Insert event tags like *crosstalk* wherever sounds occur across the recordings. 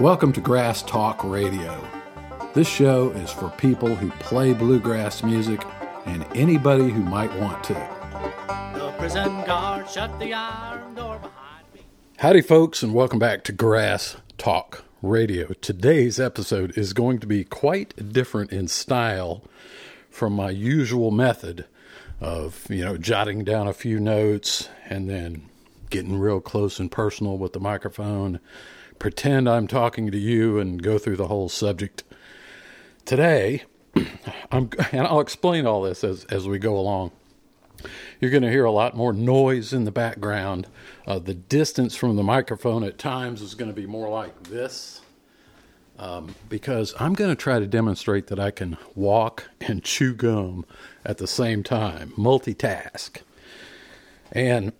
Welcome to Grass Talk Radio. This show is for people who play bluegrass music and anybody who might want to. The prison guard shut the iron door behind me. Howdy, folks, and welcome back to Grass Talk Radio. Today's episode is going to be quite different in style from my usual method of, you know, jotting down a few notes and then getting real close and personal with the microphone, pretend I'm talking to you and go through the whole subject. Today, *clears throat* I'm, and I'll explain all this as, as we go along. You're going to hear a lot more noise in the background. Uh, the distance from the microphone at times is going to be more like this um, because I'm going to try to demonstrate that I can walk and chew gum at the same time, multitask. And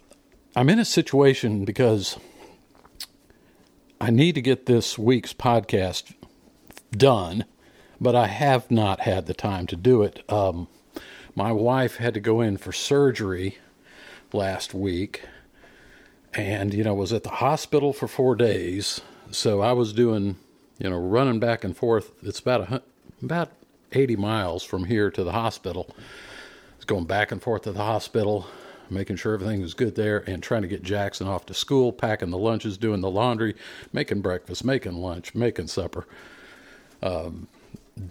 I'm in a situation because I need to get this week's podcast done, but I have not had the time to do it. Um, my wife had to go in for surgery last week and, you know, was at the hospital for four days. So I was doing, you know, running back and forth. It's about a, about 80 miles from here to the hospital. I was going back and forth to the hospital, making sure everything was good there, and trying to get Jackson off to school, packing the lunches, doing the laundry, making breakfast, making lunch, making supper. Um,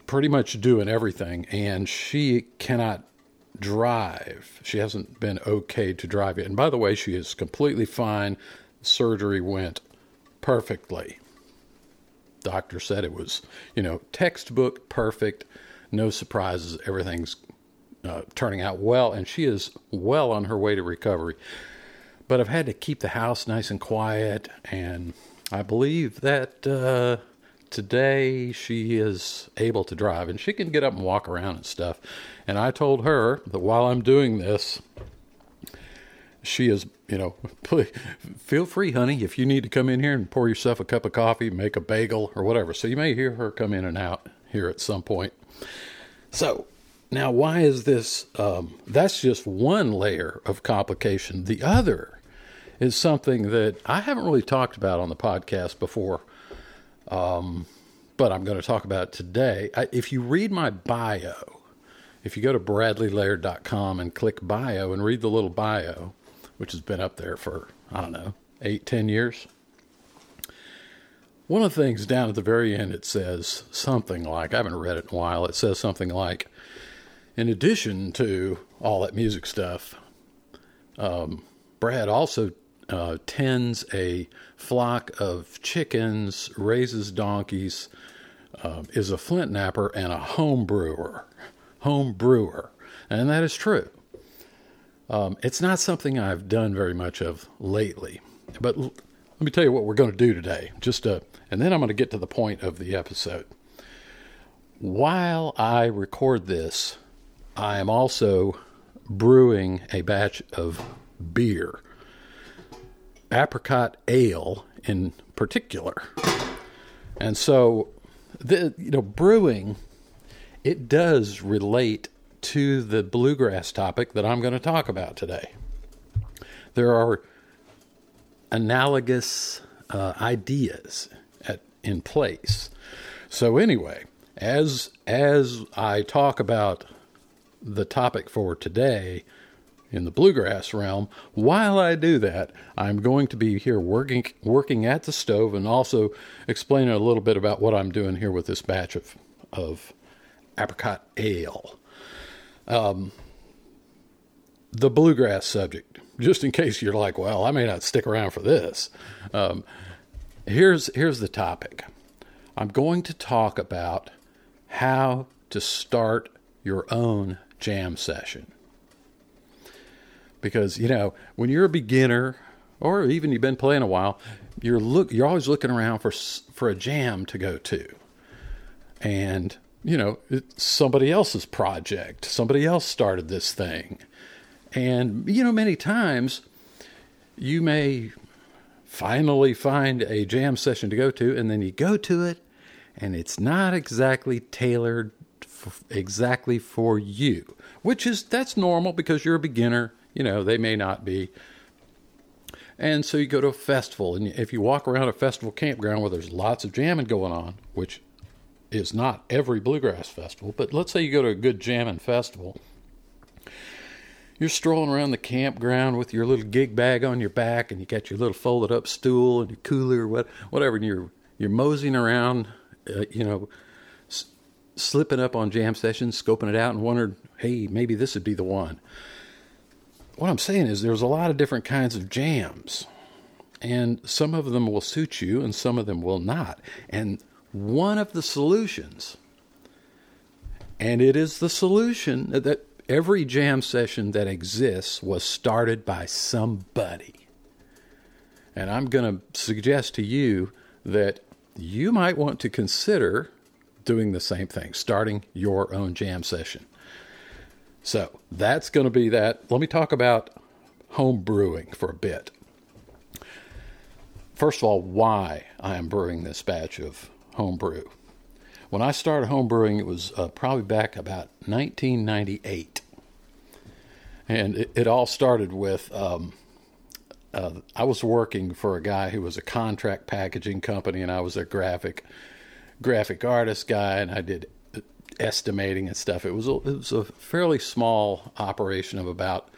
pretty much doing everything. And she cannot drive. She hasn't been okay to drive yet. And by the way, she is completely fine. Surgery went perfectly. Doctor said it was, you know, textbook perfect, no surprises, everything's uh, turning out well, and she is well on her way to recovery. But I've had to keep the house nice and quiet, and I believe that uh, today she is able to drive, and she can get up and walk around and stuff. And I told her that while I'm doing this, she is, you know, please, *laughs* feel free, honey, if you need to come in here and pour yourself a cup of coffee, make a bagel or whatever. So you may hear her come in and out here at some point. So now, why is this? Um, that's just one layer of complication. The other is something that I haven't really talked about on the podcast before, um, but I'm going to talk about today. I, if you read my bio, if you go to bradleylaird.com and click bio and read the little bio, which has been up there for, I don't know, eight, ten years. One of the things down at the very end, it says something like, I haven't read it in a while, it says something like, in addition to all that music stuff, um, Brad also uh, tends a flock of chickens, raises donkeys, um, is a flint knapper, and a home brewer. Home brewer. And that is true. Um, it's not something I've done very much of lately. But l- let me tell you what we're going to do today. Just uh, and then I'm going to get to the point of the episode. While I record this, I am also brewing a batch of beer, apricot ale in particular. And so, the you know, brewing it does relate to the bluegrass topic that I'm going to talk about today. There are analogous uh, ideas at, in place. So anyway, as as I talk about the topic for today in the bluegrass realm, while I do that, I'm going to be here working working at the stove and also explaining a little bit about what I'm doing here with this batch of of apricot ale. Um, the bluegrass subject, just in case you're like, well, I may not stick around for this. Um, here's here's the topic. I'm going to talk about how to start your own jam session. Because you know, when you're a beginner, or even you've been playing a while, you're look you're always looking around for for a jam to go to, and you know it's somebody else's project. Somebody else started this thing, and you know many times you may finally find a jam session to go to, and then you go to it, and it's not exactly tailored exactly for you, which is that's normal because you're a beginner. You know, they may not be. And so you go to a festival, and if you walk around a festival campground where there's lots of jamming going on, which is not every bluegrass festival, but let's say you go to a good jamming festival, you're strolling around the campground with your little gig bag on your back, and you got your little folded up stool and your cooler, what, whatever, and you're you're moseying around, uh, you know, slipping up on jam sessions, scoping it out, and wondering, hey, maybe this would be the one what I'm saying is there's a lot of different kinds of jams, and some of them will suit you and some of them will not. And one of the solutions, and it is the solution that every jam session that exists was started by somebody. And I'm going to suggest to you that you might want to consider doing the same thing, starting your own jam session. So that's going to be that. Let me talk about home brewing for a bit. First of all, why I am brewing this batch of home brew. When I started home brewing, it was uh, probably back about 1998. And it, it all started with um, uh, I was working for a guy who was a contract packaging company, and I was a graphic graphic artist guy, and I did estimating and stuff. It was a, it was a fairly small operation of about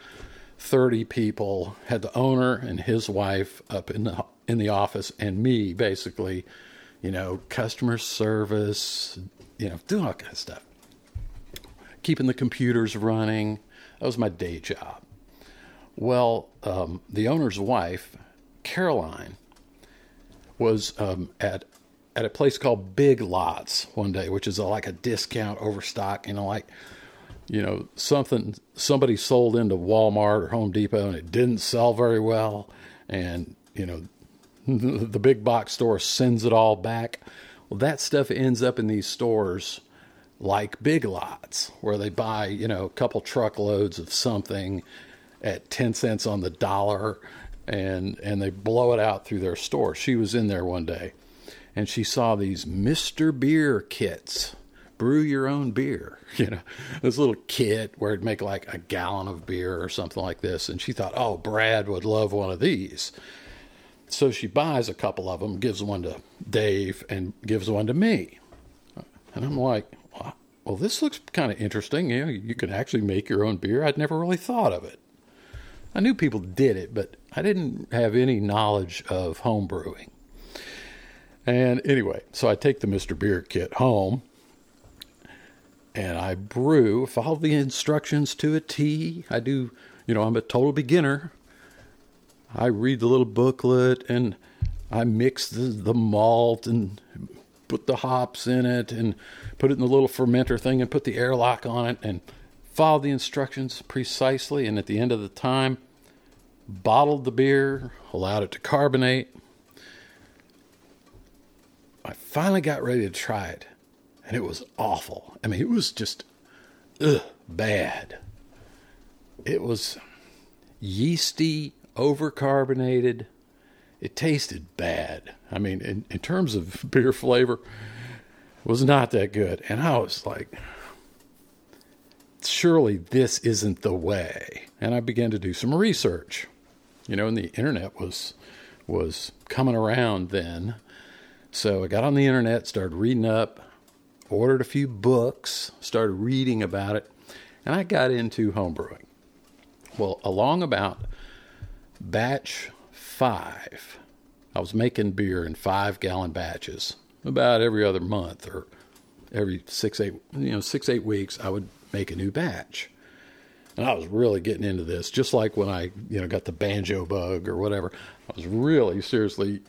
30 people. Had the owner and his wife up in the in the office, and me basically, you know, customer service, you know, doing all kind of stuff, keeping the computers running. That was my day job. Well, um, the owner's wife, Caroline, was um, at at a place called Big Lots one day, which is a, like a discount overstock, you know, like you know something somebody sold into Walmart or Home Depot and it didn't sell very well, and you know *laughs* the big box store sends it all back. Well, that stuff ends up in these stores like Big Lots, where they buy you know a couple truckloads of something at ten cents on the dollar, and and they blow it out through their store. She was in there one day and she saw these Mr. Beer kits. Brew your own beer, *laughs* you know, this little kit where it'd make like a gallon of beer or something like this. And she thought, oh, Brad would love one of these. So she buys a couple of them, gives one to Dave, and gives one to me. And I'm like, well, this looks kind of interesting. You know, you can actually make your own beer. I'd never really thought of it. I knew people did it, but I didn't have any knowledge of home brewing. And anyway, so I take the Mr. Beer kit home and I brew, follow the instructions to a T. I do, you know, I'm a total beginner. I read the little booklet and I mix the, the malt and put the hops in it and put it in the little fermenter thing and put the airlock on it and follow the instructions precisely. And at the end of the time, bottled the beer, allowed it to carbonate, I finally got ready to try it, and it was awful. I mean, it was just ugh, bad. It was yeasty, overcarbonated. It tasted bad. I mean, in, in terms of *laughs* beer flavor, was not that good. And I was like, surely this isn't the way. And I began to do some research. You know, and the internet was was coming around then. So I got on the internet, started reading up, ordered a few books, started reading about it, and I got into homebrewing. Well, along about batch five, I was making beer in five gallon batches about every other month or every six, eight, you know, six, eight weeks, I would make a new batch. And I was really getting into this, just like when I, you know, got the banjo bug or whatever. I was really seriously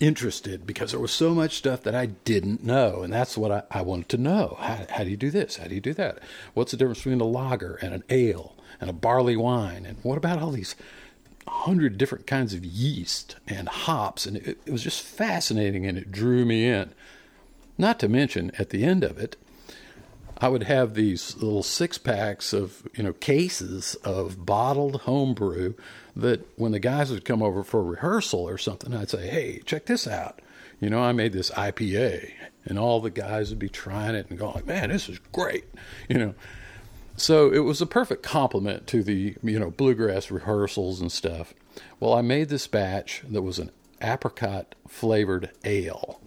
interested because there was so much stuff that I didn't know. And that's what I, I wanted to know. How, how do you do this? How do you do that? What's the difference between a lager and an ale and a barley wine? And what about all these hundred different kinds of yeast and hops? And it, it was just fascinating and it drew me in. Not to mention, at the end of it, I would have these little six packs of, you know, cases of bottled homebrew that when the guys would come over for rehearsal or something, I'd say, hey, check this out. You know, I made this IPA. And all the guys would be trying it and going, man, this is great. You know, So it was a perfect complement to the you know bluegrass rehearsals and stuff. Well, I made this batch that was an apricot flavored ale.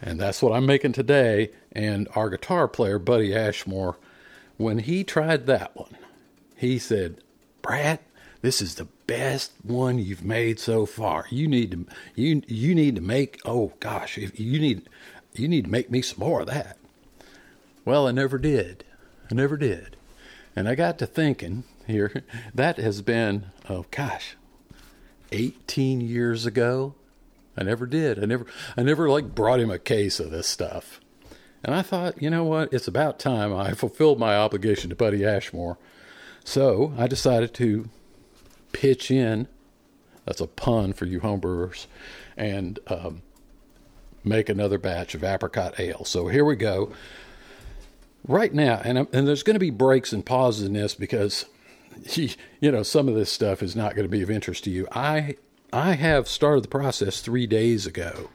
And that's what I'm making today. And our guitar player, Buddy Ashmore, when he tried that one, he said, Brad, this is the best one you've made so far. You need to you you need to make oh gosh, if you need you need to make me some more of that. Well, I never did. I never did. And I got to thinking here, *laughs* that has been oh gosh, 18 years ago. I never did. I never I never like brought him a case of this stuff. And I thought, you know what? It's about time I fulfilled my obligation to Buddy Ashmore. So I decided to pitch in. That's a pun for you homebrewers. And um, make another batch of apricot ale. So here we go. Right now, and, and there's going to be breaks and pauses in this because, *laughs* you know, some of this stuff is not going to be of interest to you. I I have started the process three days ago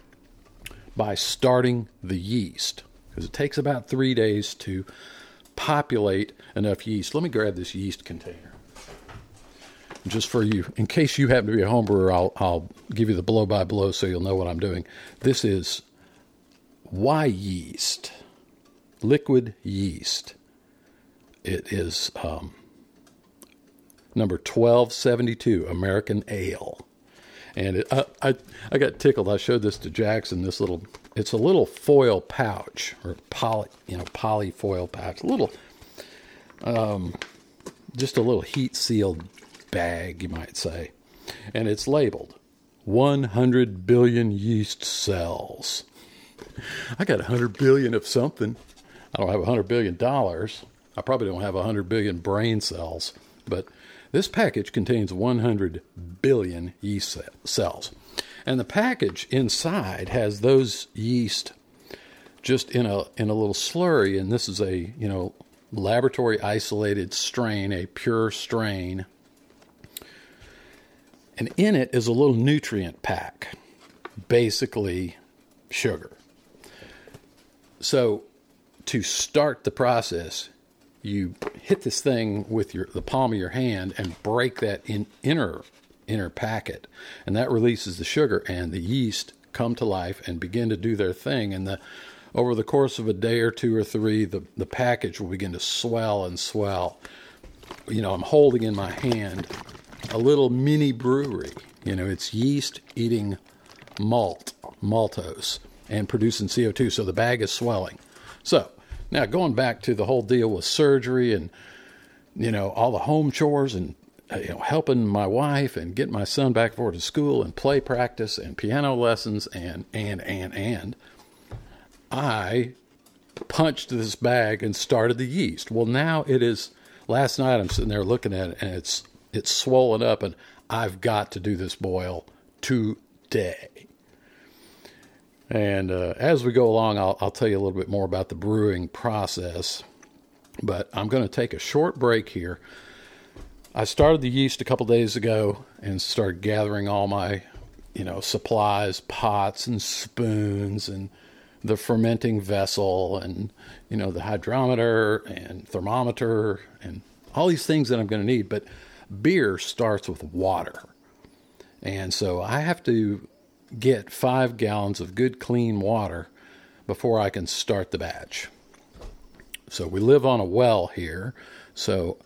by starting the yeast because it takes about three days to populate enough yeast. Let me grab this yeast container. Just for you, in case you happen to be a home brewer, I'll, I'll give you the blow by blow so you'll know what I'm doing. This is Wyeast, liquid yeast. It is um, number 1272, American Ale and it, I, I, I got tickled. I showed this to Jackson. This little, it's a little foil pouch or poly, you know, poly foil pouch. A little, um, just a little heat sealed bag, you might say, and it's labeled 100 billion yeast cells. I got 100 billion of something. I don't have 100 billion dollars. I probably don't have 100 billion brain cells, but this package contains 100 billion yeast cells. And the package inside has those yeast just in a in a little slurry and this is a, you know, laboratory isolated strain, a pure strain. And in it is a little nutrient pack, basically sugar. So to start the process, you hit this thing with your the palm of your hand and break that in, inner inner packet, and that releases the sugar, and the yeast come to life and begin to do their thing. And the over the course of a day or two or three, the the package will begin to swell and swell. You know, I'm holding in my hand a little mini brewery. You know, it's yeast eating malt, maltose, and producing CO2. So the bag is swelling. So now, going back to the whole deal with surgery and, you know, all the home chores and, you know, helping my wife and getting my son back forward to school and play practice and piano lessons and, and, and, and, I punched this bag and started the yeast. Well, now it is, last night I'm sitting there looking at it and it's, it's swollen up and I've got to do this boil today. And uh, as we go along, I'll, I'll tell you a little bit more about the brewing process. But I'm going to take a short break here. I started the yeast a couple days ago and started gathering all my, you know, supplies, pots and spoons and the fermenting vessel and, you know, the hydrometer and thermometer and all these things that I'm going to need. But beer starts with water. And so I have to get five gallons of good clean water before I can start the batch. So we live on a well here. So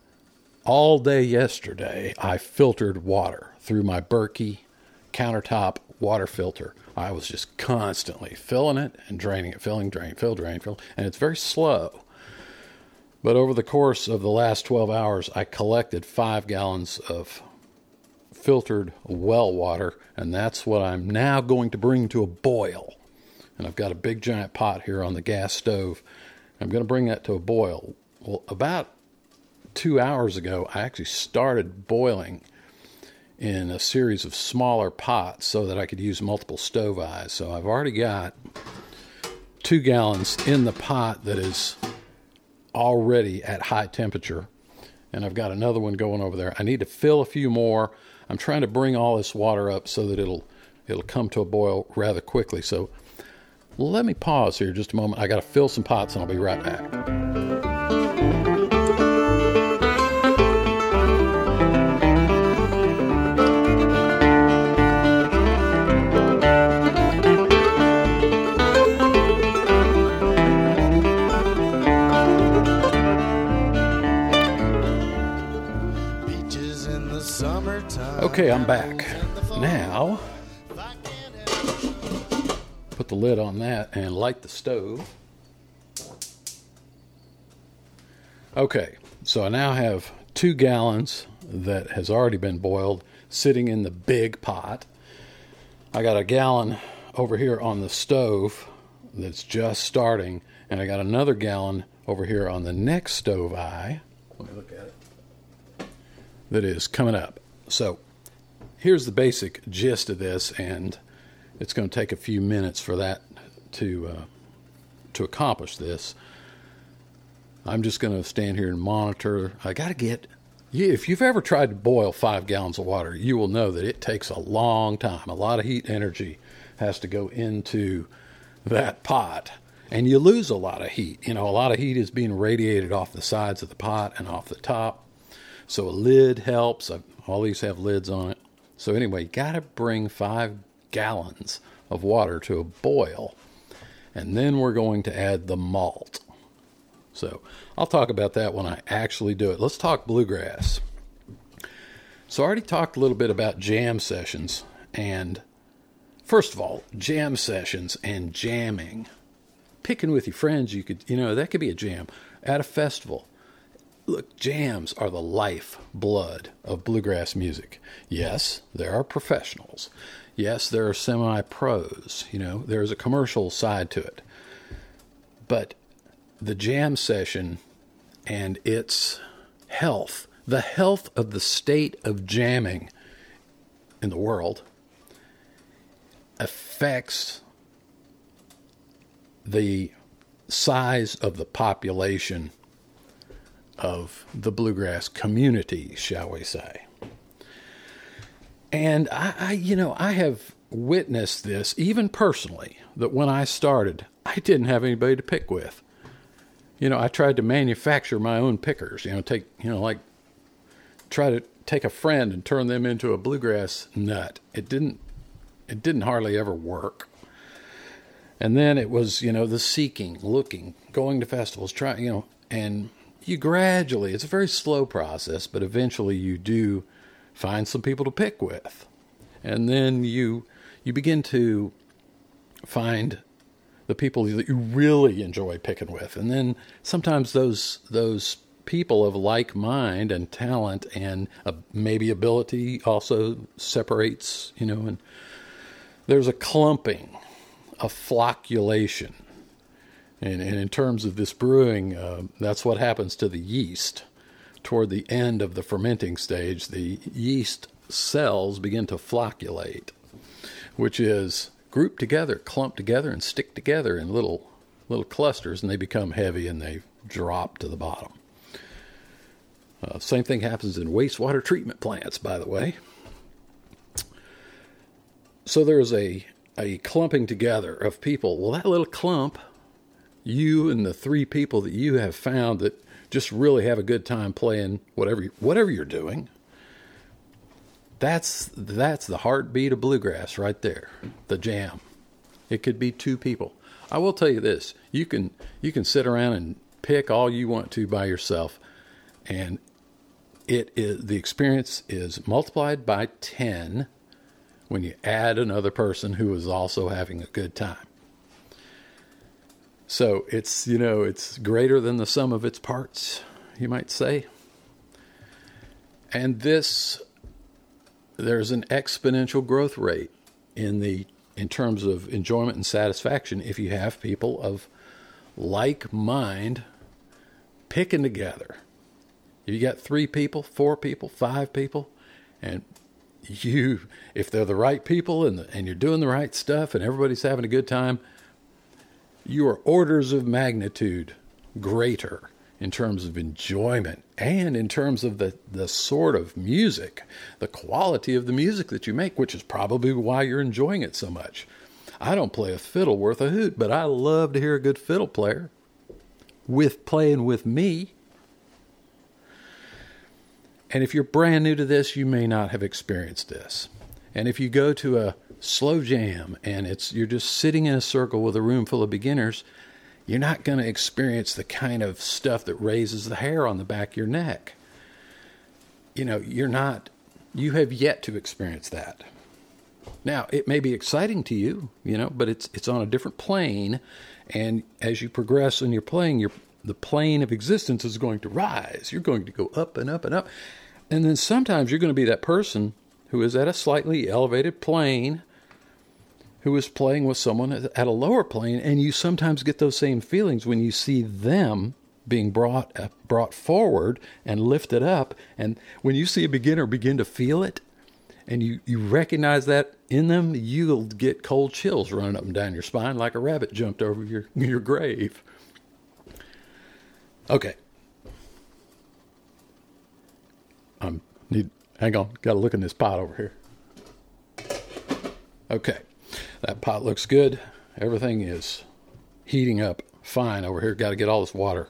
all day yesterday, I filtered water through my Berkey countertop water filter. I was just constantly filling it and draining it, filling, drain, fill, drain, fill, and it's very slow. But over the course of the last 12 hours, I collected five gallons of filtered well water, and that's what I'm now going to bring to a boil. And I've got a big giant pot here on the gas stove. I'm going to bring that to a boil. Well, about two hours ago, I actually started boiling in a series of smaller pots so that I could use multiple stove eyes. So I've already got two gallons in the pot that is already at high temperature. And I've got another one going over there. I need to fill a few more I'm trying to bring all this water up so that it'll it'll come to a boil rather quickly. So let me pause here just a moment. I got to fill some pots and I'll be right back. Okay, I'm back. Now, put the lid on that and light the stove. Okay, so I now have two gallons that has already been boiled sitting in the big pot. I got a gallon over here on the stove that's just starting, and I got another gallon over here on the next stove eye. Let me look at it. That is coming up. So here's the basic gist of this, and it's going to take a few minutes for that to uh, to accomplish this. I'm just going to stand here and monitor. I got to get. If you've ever tried to boil five gallons of water, you will know that it takes a long time. A lot of heat energy has to go into that pot, and you lose a lot of heat. You know, a lot of heat is being radiated off the sides of the pot and off the top. So a lid helps. All these have lids on it. So anyway, you got to bring five gallons of water to a boil, and then we're going to add the malt. So I'll talk about that when I actually do it. Let's talk bluegrass. So I already talked a little bit about jam sessions. And first of all, jam sessions and jamming. Picking with your friends, you could, you know, that could be a jam at a festival. Look, jams are the life blood of bluegrass music. Yes, there are professionals. Yes, there are semi pros. You know, there's a commercial side to it. But the jam session and its health, the health of the state of jamming in the world, affects the size of the population of the bluegrass community, shall we say. And I, I, you know, I have witnessed this even personally that when I started, I didn't have anybody to pick with you know, I tried to manufacture my own pickers, you know, take, you know, like try to take a friend and turn them into a bluegrass nut. It didn't, it didn't hardly ever work. And then it was, you know, the seeking, looking, going to festivals, trying, you know, and you gradually, it's a very slow process, but eventually you do find some people to pick with. And then you, you begin to find the people that you really enjoy picking with, and then sometimes those those people of like mind and talent and uh, maybe ability also separates, you know, and there's a clumping, a flocculation. And, and in terms of this brewing, uh, that's what happens to the yeast. Toward the end of the fermenting stage, the yeast cells begin to flocculate, which is group together, clump together, and stick together in little little clusters, and they become heavy and they drop to the bottom. Uh, same thing happens in wastewater treatment plants, by the way. So there's a a clumping together of people. Well, that little clump, you and the three people that you have found that just really have a good time playing whatever whatever you're doing, that's that's the heartbeat of bluegrass right there. The jam. It could be two people. I will tell you this: you can you can sit around and pick all you want to by yourself, and it is the experience is multiplied by ten when you add another person who is also having a good time. So it's you know it's greater than the sum of its parts, you might say. And this there's an exponential growth rate in the in terms of enjoyment and satisfaction if you have people of like mind picking together. You got three people, four people, five people, and you, if they're the right people and the, and you're doing the right stuff and everybody's having a good time, you are orders of magnitude greater in terms of enjoyment and in terms of the, the sort of music, the quality of the music that you make, which is probably why you're enjoying it so much. I don't play a fiddle worth a hoot, but I love to hear a good fiddle player with playing with me. And if you're brand new to this, you may not have experienced this. And if you go to a slow jam and it's you're just sitting in a circle with a room full of beginners, you're not going to experience the kind of stuff that raises the hair on the back of your neck. You know, you're not you have yet to experience that. Now, it may be exciting to you, you know, but it's it's on a different plane, and as you progress in your playing, your the plane of existence is going to rise. You're going to go up and up and up, and then sometimes you're going to be that person who is at a slightly elevated plane, who is playing with someone at a lower plane, and you sometimes get those same feelings when you see them being brought uh, brought forward and lifted up, and when you see a beginner begin to feel it and you, you recognize that in them, you'll get cold chills running up and down your spine like a rabbit jumped over your, *laughs* your grave. Okay. I'm need hang on, gotta look in this pot over here. Okay. That pot looks good. Everything is heating up fine over here. Gotta get all this water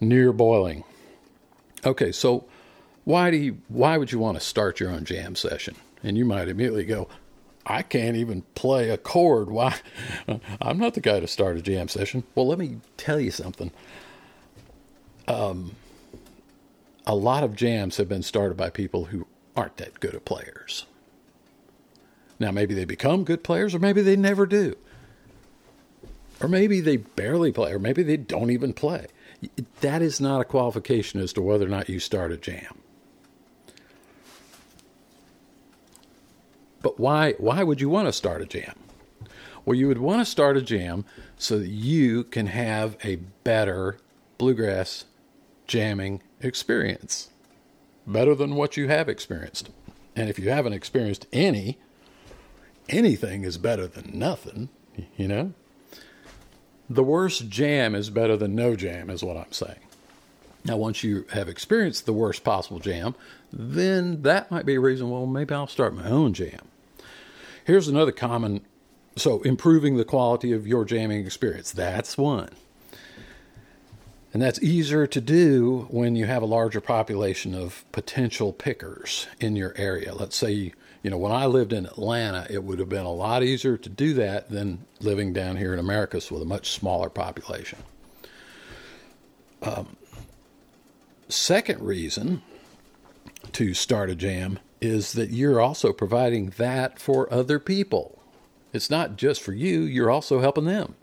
near boiling. Okay, so why do you why would you want to start your own jam session? And you might immediately go, I can't even play a chord. Why? *laughs* I'm not the guy to start a jam session. Well, let me tell you something. Um, a lot of jams have been started by people who aren't that good at players. Now, maybe they become good players, or maybe they never do. Or maybe they barely play, or maybe they don't even play. That is not a qualification as to whether or not you start a jam. But why why would you want to start a jam? Well, you would want to start a jam so that you can have a better bluegrass jamming experience. Better than what you have experienced. And if you haven't experienced any, anything is better than nothing, you know? The worst jam is better than no jam, is what I'm saying. Now, once you have experienced the worst possible jam, then that might be a reason, well, maybe I'll start my own jam. Here's another common so improving the quality of your jamming experience. That's one. And that's easier to do when you have a larger population of potential pickers in your area. Let's say, you know, when I lived in Atlanta, it would have been a lot easier to do that than living down here in Americus with a much smaller population. Um, second reason to start a jam is that you're also providing that for other people. It's not just for you, you're also helping them.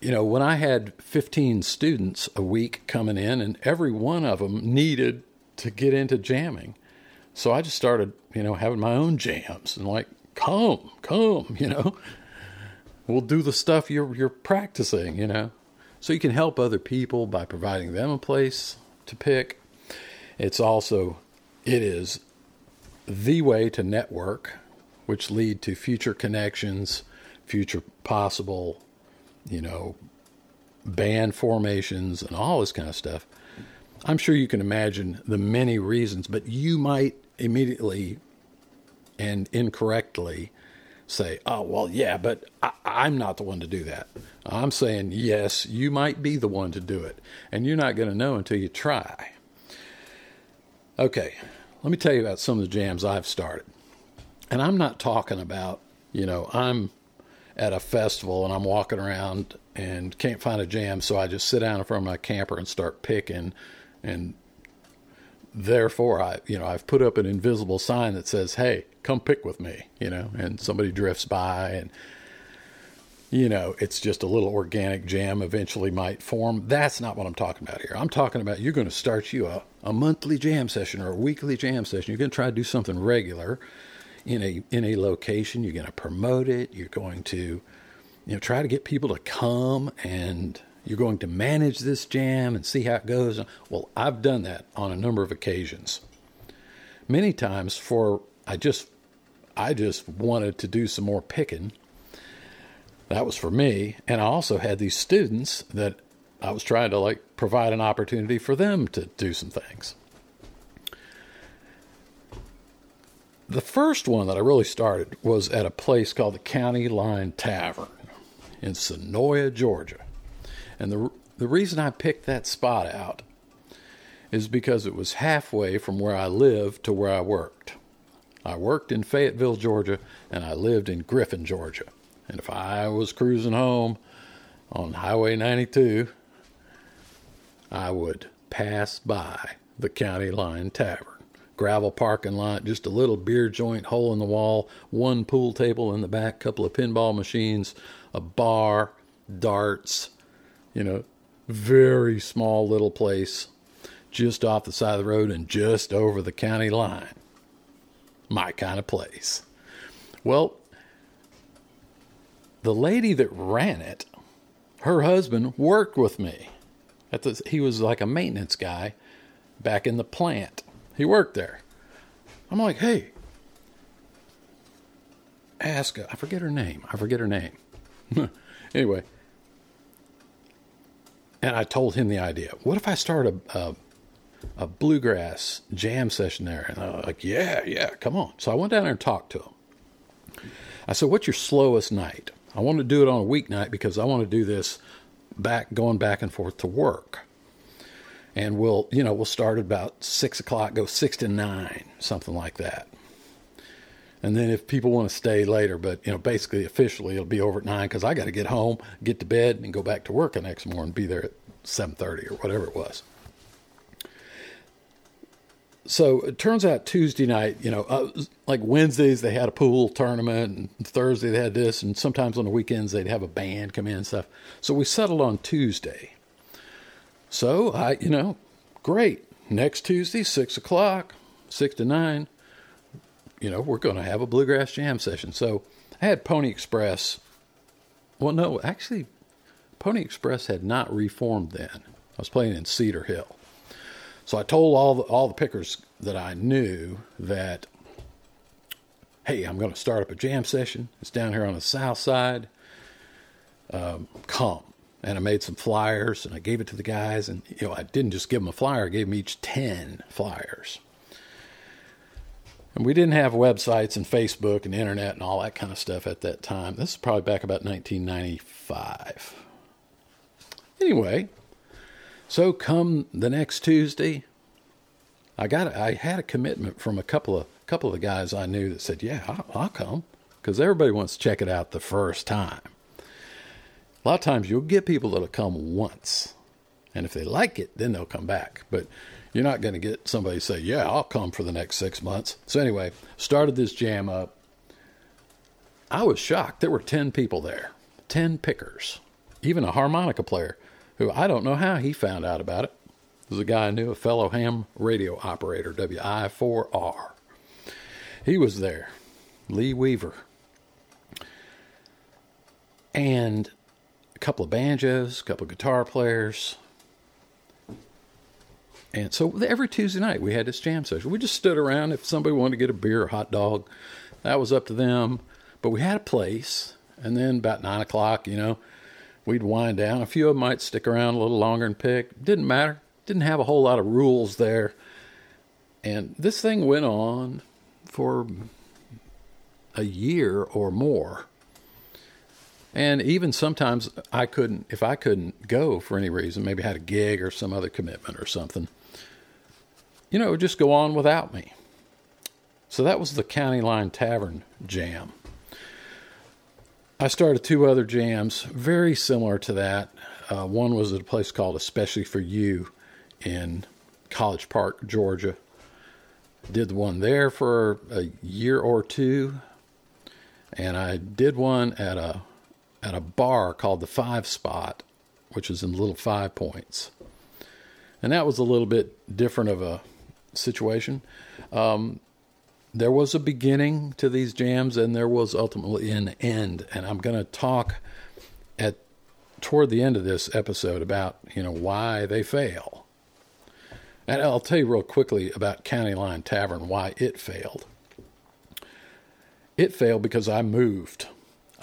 You know, when I had 15 students a week coming in, and every one of them needed to get into jamming. So I just started, you know, having my own jams and like, come, come, you know, we'll do the stuff you're, you're practicing, you know. So you can help other people by providing them a place to pick it's also, it is the way to network, which lead to future connections, future possible, you know, band formations and all this kind of stuff. I'm sure you can imagine the many reasons, but you might immediately and incorrectly say, oh, well, yeah, but I, am not the one to do that. I'm saying, yes, you might be the one to do it. And you're not going to know until you try. Okay, let me tell you about some of the jams I've started. And I'm not talking about, you know, I'm at a festival and I'm walking around and can't find a jam, so I just sit down in front of my camper and start picking. And therefore, I, you know, I've put up an invisible sign that says, "Hey, come pick with me," you know, and somebody drifts by and you know, it's just a little organic jam eventually might form. That's not what I'm talking about here. I'm talking about you're going to start you a, a monthly jam session or a weekly jam session. You're going to try to do something regular in a in a location. You're going to promote it. You're going to, you know, try to get people to come and you're going to manage this jam and see how it goes. Well, I've done that on a number of occasions. Many times for I just I just wanted to do some more picking that was for me. And I also had these students that I was trying to like provide an opportunity for them to do some things. The first one that I really started was at a place called the County Line Tavern in Senoia, Georgia. And the the reason I picked that spot out is because it was halfway from where I lived to where I worked. I worked in Fayetteville, Georgia, and I lived in Griffin, Georgia. And if I was cruising home on Highway 92, I would pass by the County Line Tavern. Gravel parking lot, just a little beer joint, hole in the wall, one pool table in the back, couple of pinball machines, a bar, darts, you know, very small little place just off the side of the road and just over the county line. My kind of place. Well, the lady that ran it, her husband worked with me. At the, he was like a maintenance guy back in the plant. He worked there. I'm like, hey, ask, I forget her name. I forget her name. *laughs* anyway, and I told him the idea. What if I start a, a, a bluegrass jam session there? And I was like, yeah, yeah, come on. So I went down there and talked to him. I said, what's your slowest night? I want to do it on a weeknight because I want to do this back, going back and forth to work. And we'll, you know, we'll start at about six o'clock, go six to nine, something like that. And then if people want to stay later, but you know, basically officially it'll be over at nine because I got to get home, get to bed, and go back to work the next morning, be there at seven thirty or whatever it was. So it turns out Tuesday night, you know, uh, like Wednesdays they had a pool tournament, and Thursday they had this, and sometimes on the weekends they'd have a band come in and stuff. So we settled on Tuesday. So I, you know, great. Next Tuesday, six o'clock, six to nine you know, we're going to have a bluegrass jam session. So I had Pony Express. Well, no, actually, Pony Express had not reformed then. I was playing in Cedar Hill. So I told all the, all the pickers that I knew that, hey, I'm going to start up a jam session. It's down here on the south side. Um, come. And I made some flyers and I gave it to the guys. And, you know, I didn't just give them a flyer, I gave them each 10 flyers. And we didn't have websites and Facebook and internet and all that kind of stuff at that time. This is probably back about 1995. Anyway, so come the next Tuesday, I got I had a commitment from a couple of couple of the guys I knew that said, "Yeah, I'll, I'll come," because everybody wants to check it out the first time. A lot of times you'll get people that'll come once, and if they like it, then they'll come back. But you're not going to get somebody say, "Yeah, I'll come for the next six months." So anyway, started this jam up. I was shocked. There were ten people there, ten pickers, even a harmonica player, who I don't know how he found out about it. There's a guy I knew, a fellow ham radio operator, WI4R. He was there, Lee Weaver, and a couple of banjos, a couple of guitar players, and so every Tuesday night we had this jam session. We just stood around. If somebody wanted to get a beer or hot dog, that was up to them. But we had a place. And then about nine o'clock, you know, we'd wind down. A few of them might stick around a little longer and pick. Didn't matter. Didn't have a whole lot of rules there. And this thing went on for a year or more. And even sometimes I couldn't, if I couldn't go for any reason, maybe had a gig or some other commitment or something, you know, it would just go on without me. So that was the County Line Tavern jam. I started two other jams very similar to that. Uh, one was at a place called Especially for You in College Park, Georgia. Did one there for a year or two, and I did one at a at a bar called the Five Spot, which is in Little Five Points, and that was a little bit different of a situation. Um, there was a beginning to these jams, and there was ultimately an end. And I'm going to talk at toward the end of this episode about you know why they fail. And I'll tell you real quickly about County Line Tavern why it failed. It failed because I moved.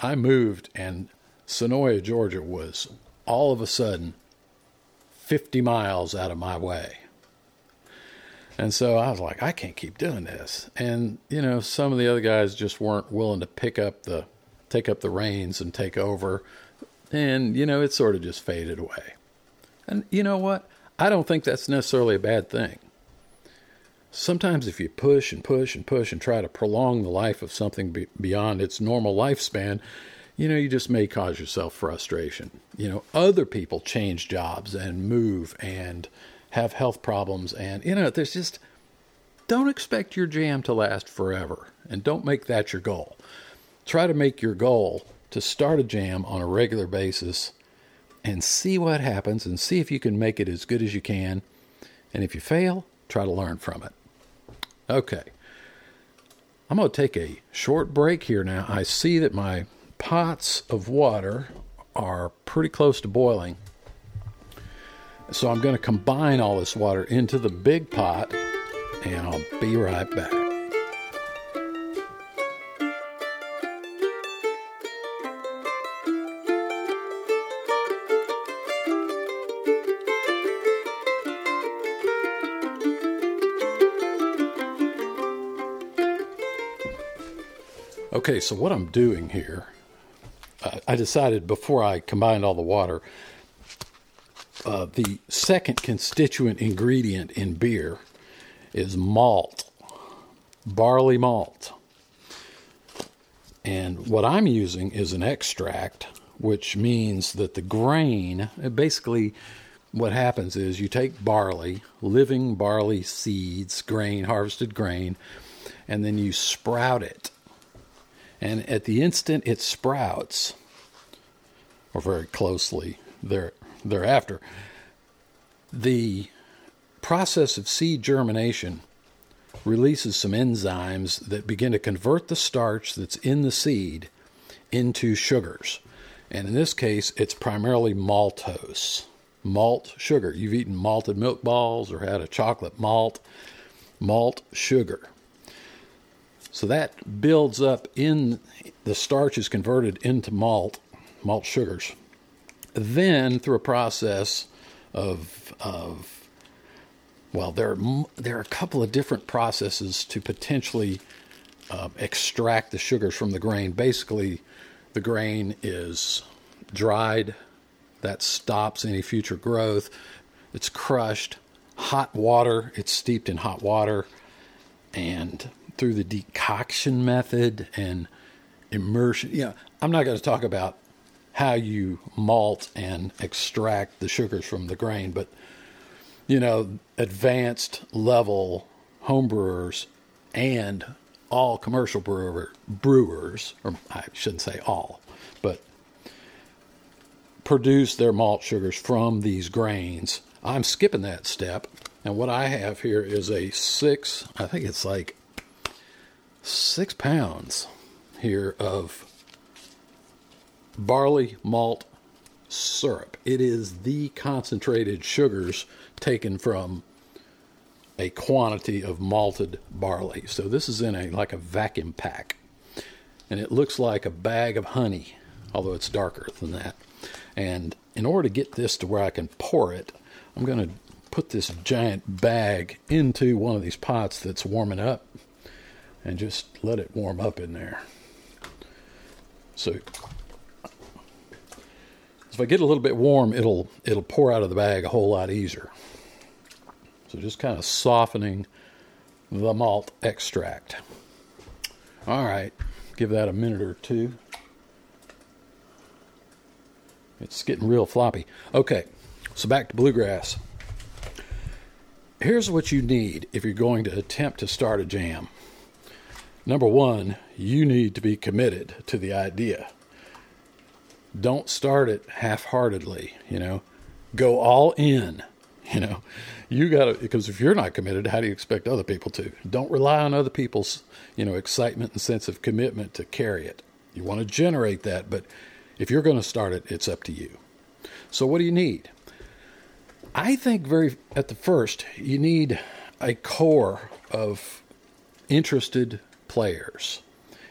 I moved, and Senoia, Georgia was all of a sudden 50 miles out of my way. And so I was like, I can't keep doing this. And you know, some of the other guys just weren't willing to pick up the take up the reins and take over. And you know, it sort of just faded away. And you know what? I don't think that's necessarily a bad thing. Sometimes if you push and push and push and try to prolong the life of something be- beyond its normal lifespan, you know, you just may cause yourself frustration. You know, other people change jobs and move and have health problems. And, you know, there's just, don't expect your jam to last forever. And don't make that your goal. Try to make your goal to start a jam on a regular basis and see what happens and see if you can make it as good as you can. And if you fail, try to learn from it. Okay. I'm going to take a short break here now. I see that my pots of water are pretty close to boiling. So I'm going to combine all this water into the big pot and I'll be right back. Okay, so what I'm doing here, uh, I decided before I combined all the water, uh, the second constituent ingredient in beer is malt, barley malt. And what I'm using is an extract, which means that the grain, basically, what happens is you take barley, living barley seeds, grain, harvested grain, and then you sprout it and at the instant it sprouts, or very closely there, thereafter, the process of seed germination releases some enzymes that begin to convert the starch that's in the seed into sugars. And in this case, it's primarily maltose, malt sugar. You've eaten malted milk balls or had a chocolate malt, malt sugar. So that builds up in the starch is converted into malt, malt sugars. Then through a process of of well, there are, there are a couple of different processes to potentially uh, extract the sugars from the grain. Basically, the grain is dried. That stops any future growth. It's crushed. Hot water. It's steeped in hot water, and through the decoction method and immersion. Yeah, I'm not going to talk about how you malt and extract the sugars from the grain, but you know, advanced level homebrewers and all commercial brewer, brewers, or I shouldn't say all, but produce their malt sugars from these grains. I'm skipping that step. And what I have here is a six, I think it's like six pounds here of barley malt syrup. It is the concentrated sugars taken from a quantity of malted barley. So this is in a like a vacuum pack. And it looks like a bag of honey, although it's darker than that. And in order to get this to where I can pour it, I'm going to put this giant bag into one of these pots that's warming up and just let it warm up in there. So if I get a little bit warm, it'll it'll pour out of the bag a whole lot easier. So just kind of softening the malt extract. All right, give that a minute or two. It's getting real floppy. Okay, so back to bluegrass. Here's what you need if you're going to attempt to start a jam. Number one, you need to be committed to the idea. Don't start it half heartedly, you know, go all in, you know. You got to, because if you're not committed, how do you expect other people to? Don't rely on other people's, you know, excitement and sense of commitment to carry it. You want to generate that, but if you're going to start it, it's up to you. So, what do you need? I think very at the first, you need a core of interested players.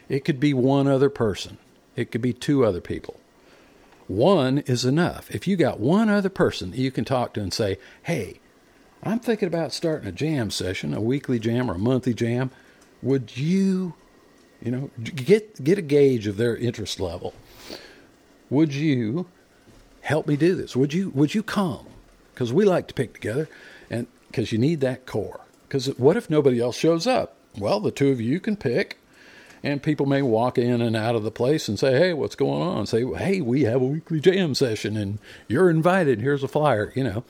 It could be one other person, it could be two other people. One is enough. If you got one other person that you can talk to and say, hey, I'm thinking about starting a jam session, a weekly jam or a monthly jam. Would you, you know, get get a gauge of their interest level? Would you help me do this? Would you would you come? Because we like to pick together, and because you need that core. Because what if nobody else shows up? Well, the two of you can pick, and people may walk in and out of the place and say, "Hey, what's going on?" Say, "Hey, we have a weekly jam session, and you're invited. Here's a flyer." You know.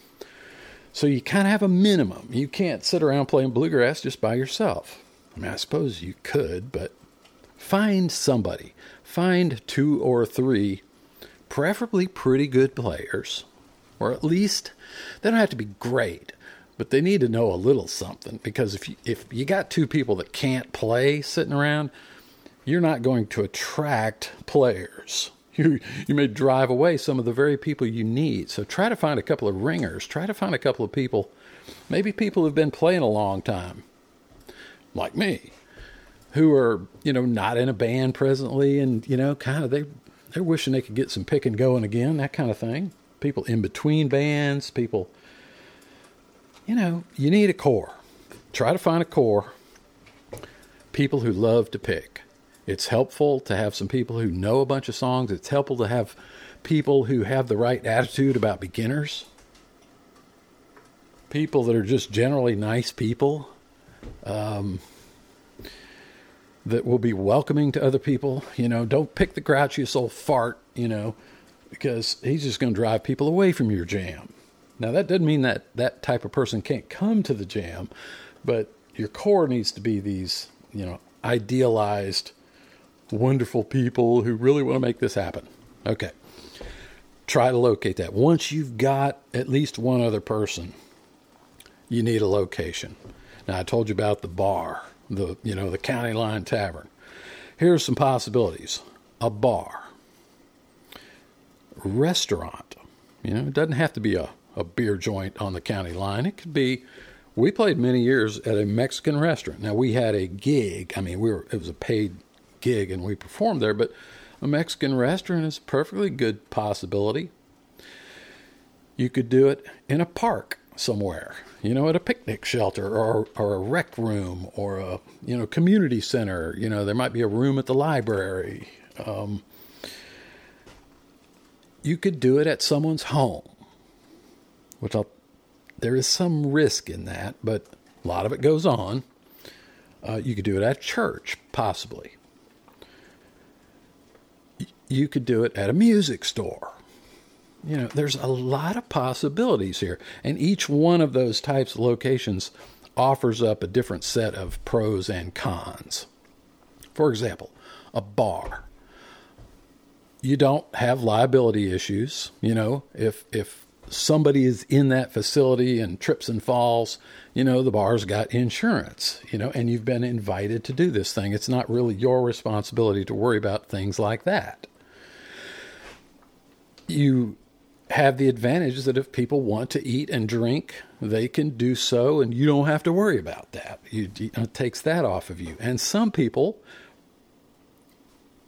So you kind of have a minimum. You can't sit around playing bluegrass just by yourself. I mean, I suppose you could, but find somebody. Find two or three, preferably pretty good players, or at least they don't have to be great, but they need to know a little something. Because if you, if you got two people that can't play sitting around, you're not going to attract players. *laughs* You, you may drive away some of the very people you need. So try to find a couple of ringers. Try to find a couple of people, maybe people who've been playing a long time, like me, who are, you know, not in a band presently and, you know, kind of they, they're wishing they could get some picking going again, that kind of thing. People in between bands, people, you know, you need a core. Try to find a core. People who love to pick. It's helpful to have some people who know a bunch of songs. It's helpful to have people who have the right attitude about beginners. People that are just generally nice people. Um, that will be welcoming to other people. You know, don't pick the grouchiest old fart, you know, because he's just going to drive people away from your jam. Now, that doesn't mean that that type of person can't come to the jam, but your core needs to be these, you know, idealized wonderful people who really want to make this happen. Okay. Try to locate that. Once you've got at least one other person, you need a location. Now I told you about the bar, the you know, the county line tavern. Here's some possibilities. A bar. Restaurant. You know, it doesn't have to be a, a beer joint on the county line. It could be we played many years at a Mexican restaurant. Now we had a gig. I mean, we were it was a paid gig and we performed there, but a Mexican restaurant is a perfectly good possibility. You could do it in a park somewhere, you know, at a picnic shelter or or a rec room or a you know community center. You know, there might be a room at the library. Um, you could do it at someone's home, which I'll, there is some risk in that, but a lot of it goes on. Uh, you could do it at church, possibly you could do it at a music store. You know, there's a lot of possibilities here. And each one of those types of locations offers up a different set of pros and cons. For example, a bar. You don't have liability issues. You know, if if somebody is in that facility and trips and falls, you know, the bar's got insurance, you know, and you've been invited to do this thing. It's not really your responsibility to worry about things like that you have the advantage that if people want to eat and drink, they can do so, and you don't have to worry about that. You, it takes that off of you. And some people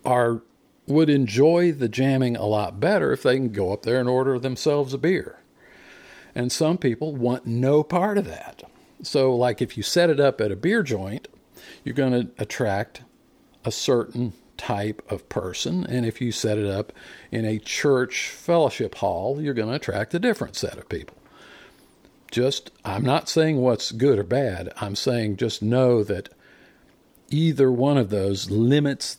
are would enjoy the jamming a lot better if they can go up there and order themselves a beer. And some people want no part of that. So, like if you set it up at a beer joint, you're going to attract a certain type of person. And if you set it up in a church fellowship hall, you're going to attract a different set of people. Just, I'm not saying what's good or bad. I'm saying just know that either one of those limits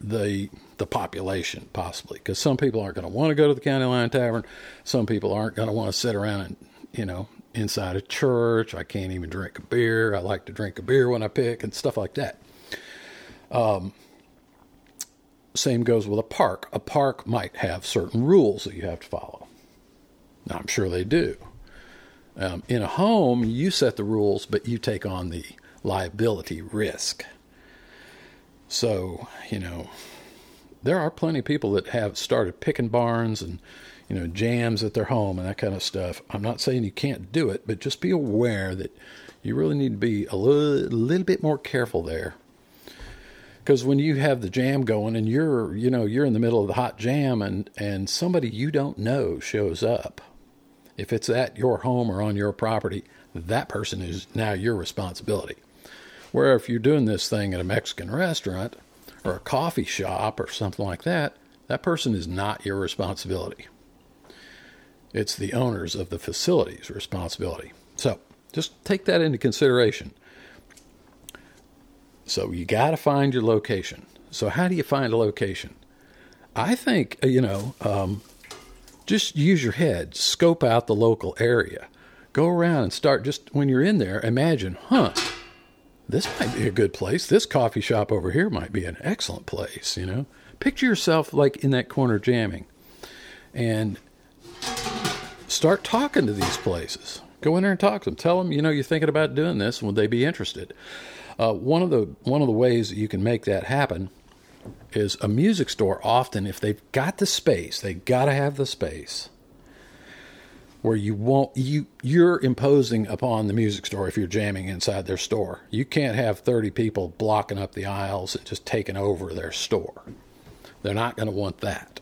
the the population possibly because some people aren't going to want to go to the county line tavern some people aren't going to want to sit around and you know inside a church i can't even drink a beer i like to drink a beer when i pick and stuff like that um, same goes with a park. A park might have certain rules that you have to follow. I'm sure they do. Um, in a home, you set the rules, but you take on the liability risk. So, you know, there are plenty of people that have started picking barns and, you know, jams at their home and that kind of stuff. I'm not saying you can't do it, but just be aware that you really need to be a little, little bit more careful there because when you have the jam going and you're you know you're in the middle of the hot jam and and somebody you don't know shows up if it's at your home or on your property that person is now your responsibility. Where if you're doing this thing at a mexican restaurant or a coffee shop or something like that that person is not your responsibility. It's the owners of the facility's responsibility. So just take that into consideration so you got to find your location. So how do you find a location? I think uh, you know, um, just use your head, scope out the local area, Go around and start just when you're in there, imagine, huh, this might be a good place. This coffee shop over here might be an excellent place, you know? Picture yourself like in that corner jamming and start talking to these places. Go in there and talk to them. Tell them, you know, you're thinking about doing this. And would they be interested? Uh, one of the one of the ways that you can make that happen is a music store. Often, if they've got the space, they got to have the space where you won't you you're imposing upon the music store if you're jamming inside their store. You can't have 30 people blocking up the aisles and just taking over their store. They're not going to want that.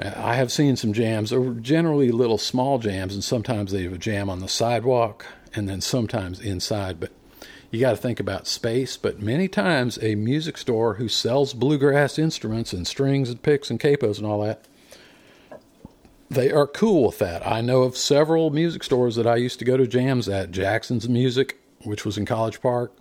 I have seen some jams. They're generally little small jams, and sometimes they have a jam on the sidewalk, and then sometimes inside. But you got to think about space. But many times, a music store who sells bluegrass instruments and strings and picks and capos and all that, they are cool with that. I know of several music stores that I used to go to jams at. Jackson's Music, which was in College Park,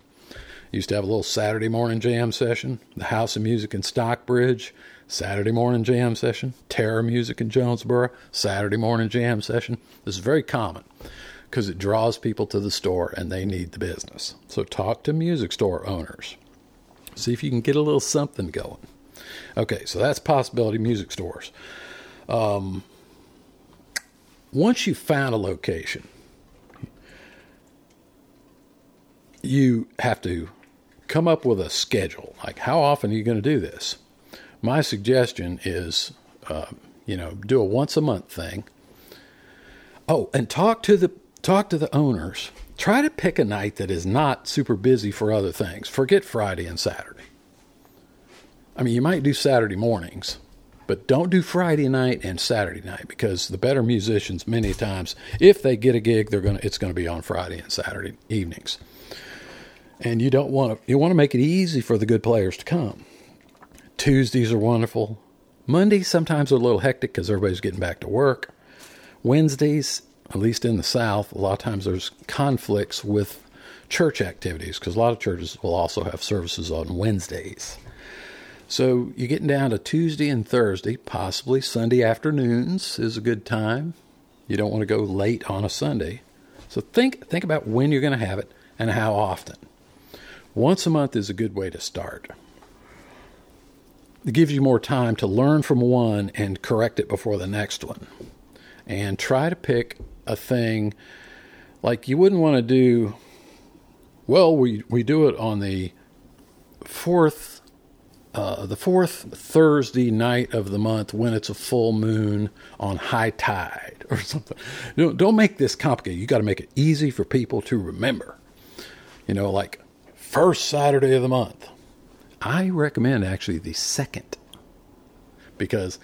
used to have a little Saturday morning jam session. The House of Music in Stockbridge Saturday morning jam session, Tara Music in Jonesboro, Saturday morning jam session. This is very common because it draws people to the store and they need the business. So talk to music store owners. See if you can get a little something going. Okay, so that's possibility music stores. Um, once you found a location, you have to come up with a schedule. Like, how often are you going to do this? my suggestion is, uh, you know, do a once a month thing. Oh, and talk to the talk to the owners. Try to pick a night that is not super busy for other things. Forget Friday and Saturday. I mean, you might do Saturday mornings, but don't do Friday night and Saturday night because the better musicians many times, if they get a gig, they're gonna it's gonna be on Friday and Saturday evenings. And you don't want to you want to make it easy for the good players to come. Tuesdays are wonderful. Mondays sometimes are a little hectic because everybody's getting back to work. Wednesdays, at least in the South, a lot of times there's conflicts with church activities because a lot of churches will also have services on Wednesdays. So you're getting down to Tuesday and Thursday, possibly Sunday afternoons is a good time. You don't want to go late on a Sunday. So think think about when you're going to have it and how often. Once a month is a good way to start it gives you more time to learn from one and correct it before the next one. And try to pick a thing like you wouldn't want to do well we we do it on the fourth uh, the fourth Thursday night of the month when it's a full moon on high tide or something. Don't, don't make this complicated. You got to make it easy for people to remember. You know, like first Saturday of the month I recommend actually the second because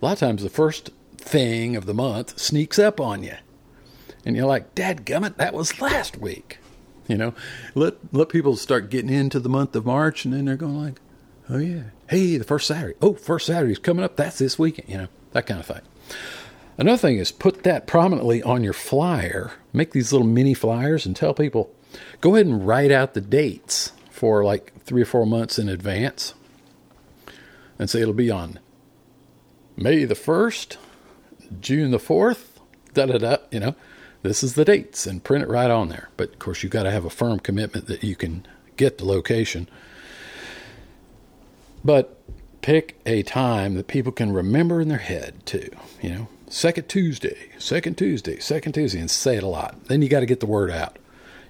a lot of times the first thing of the month sneaks up on you. And you're like, Dad gummit, that was last week. You know, let let people start getting into the month of March and then they're going like, Oh yeah. Hey, the first Saturday. Oh, first Saturday's coming up, that's this weekend, you know, that kind of thing. Another thing is put that prominently on your flyer. Make these little mini flyers and tell people, go ahead and write out the dates for like three or four months in advance and say it'll be on May the 1st, June the 4th, da da da, you know, this is the dates and print it right on there. But of course, you've got to have a firm commitment that you can get the location. But pick a time that people can remember in their head too, you know, second Tuesday, second Tuesday, second Tuesday, and say it a lot. Then you got to get the word out.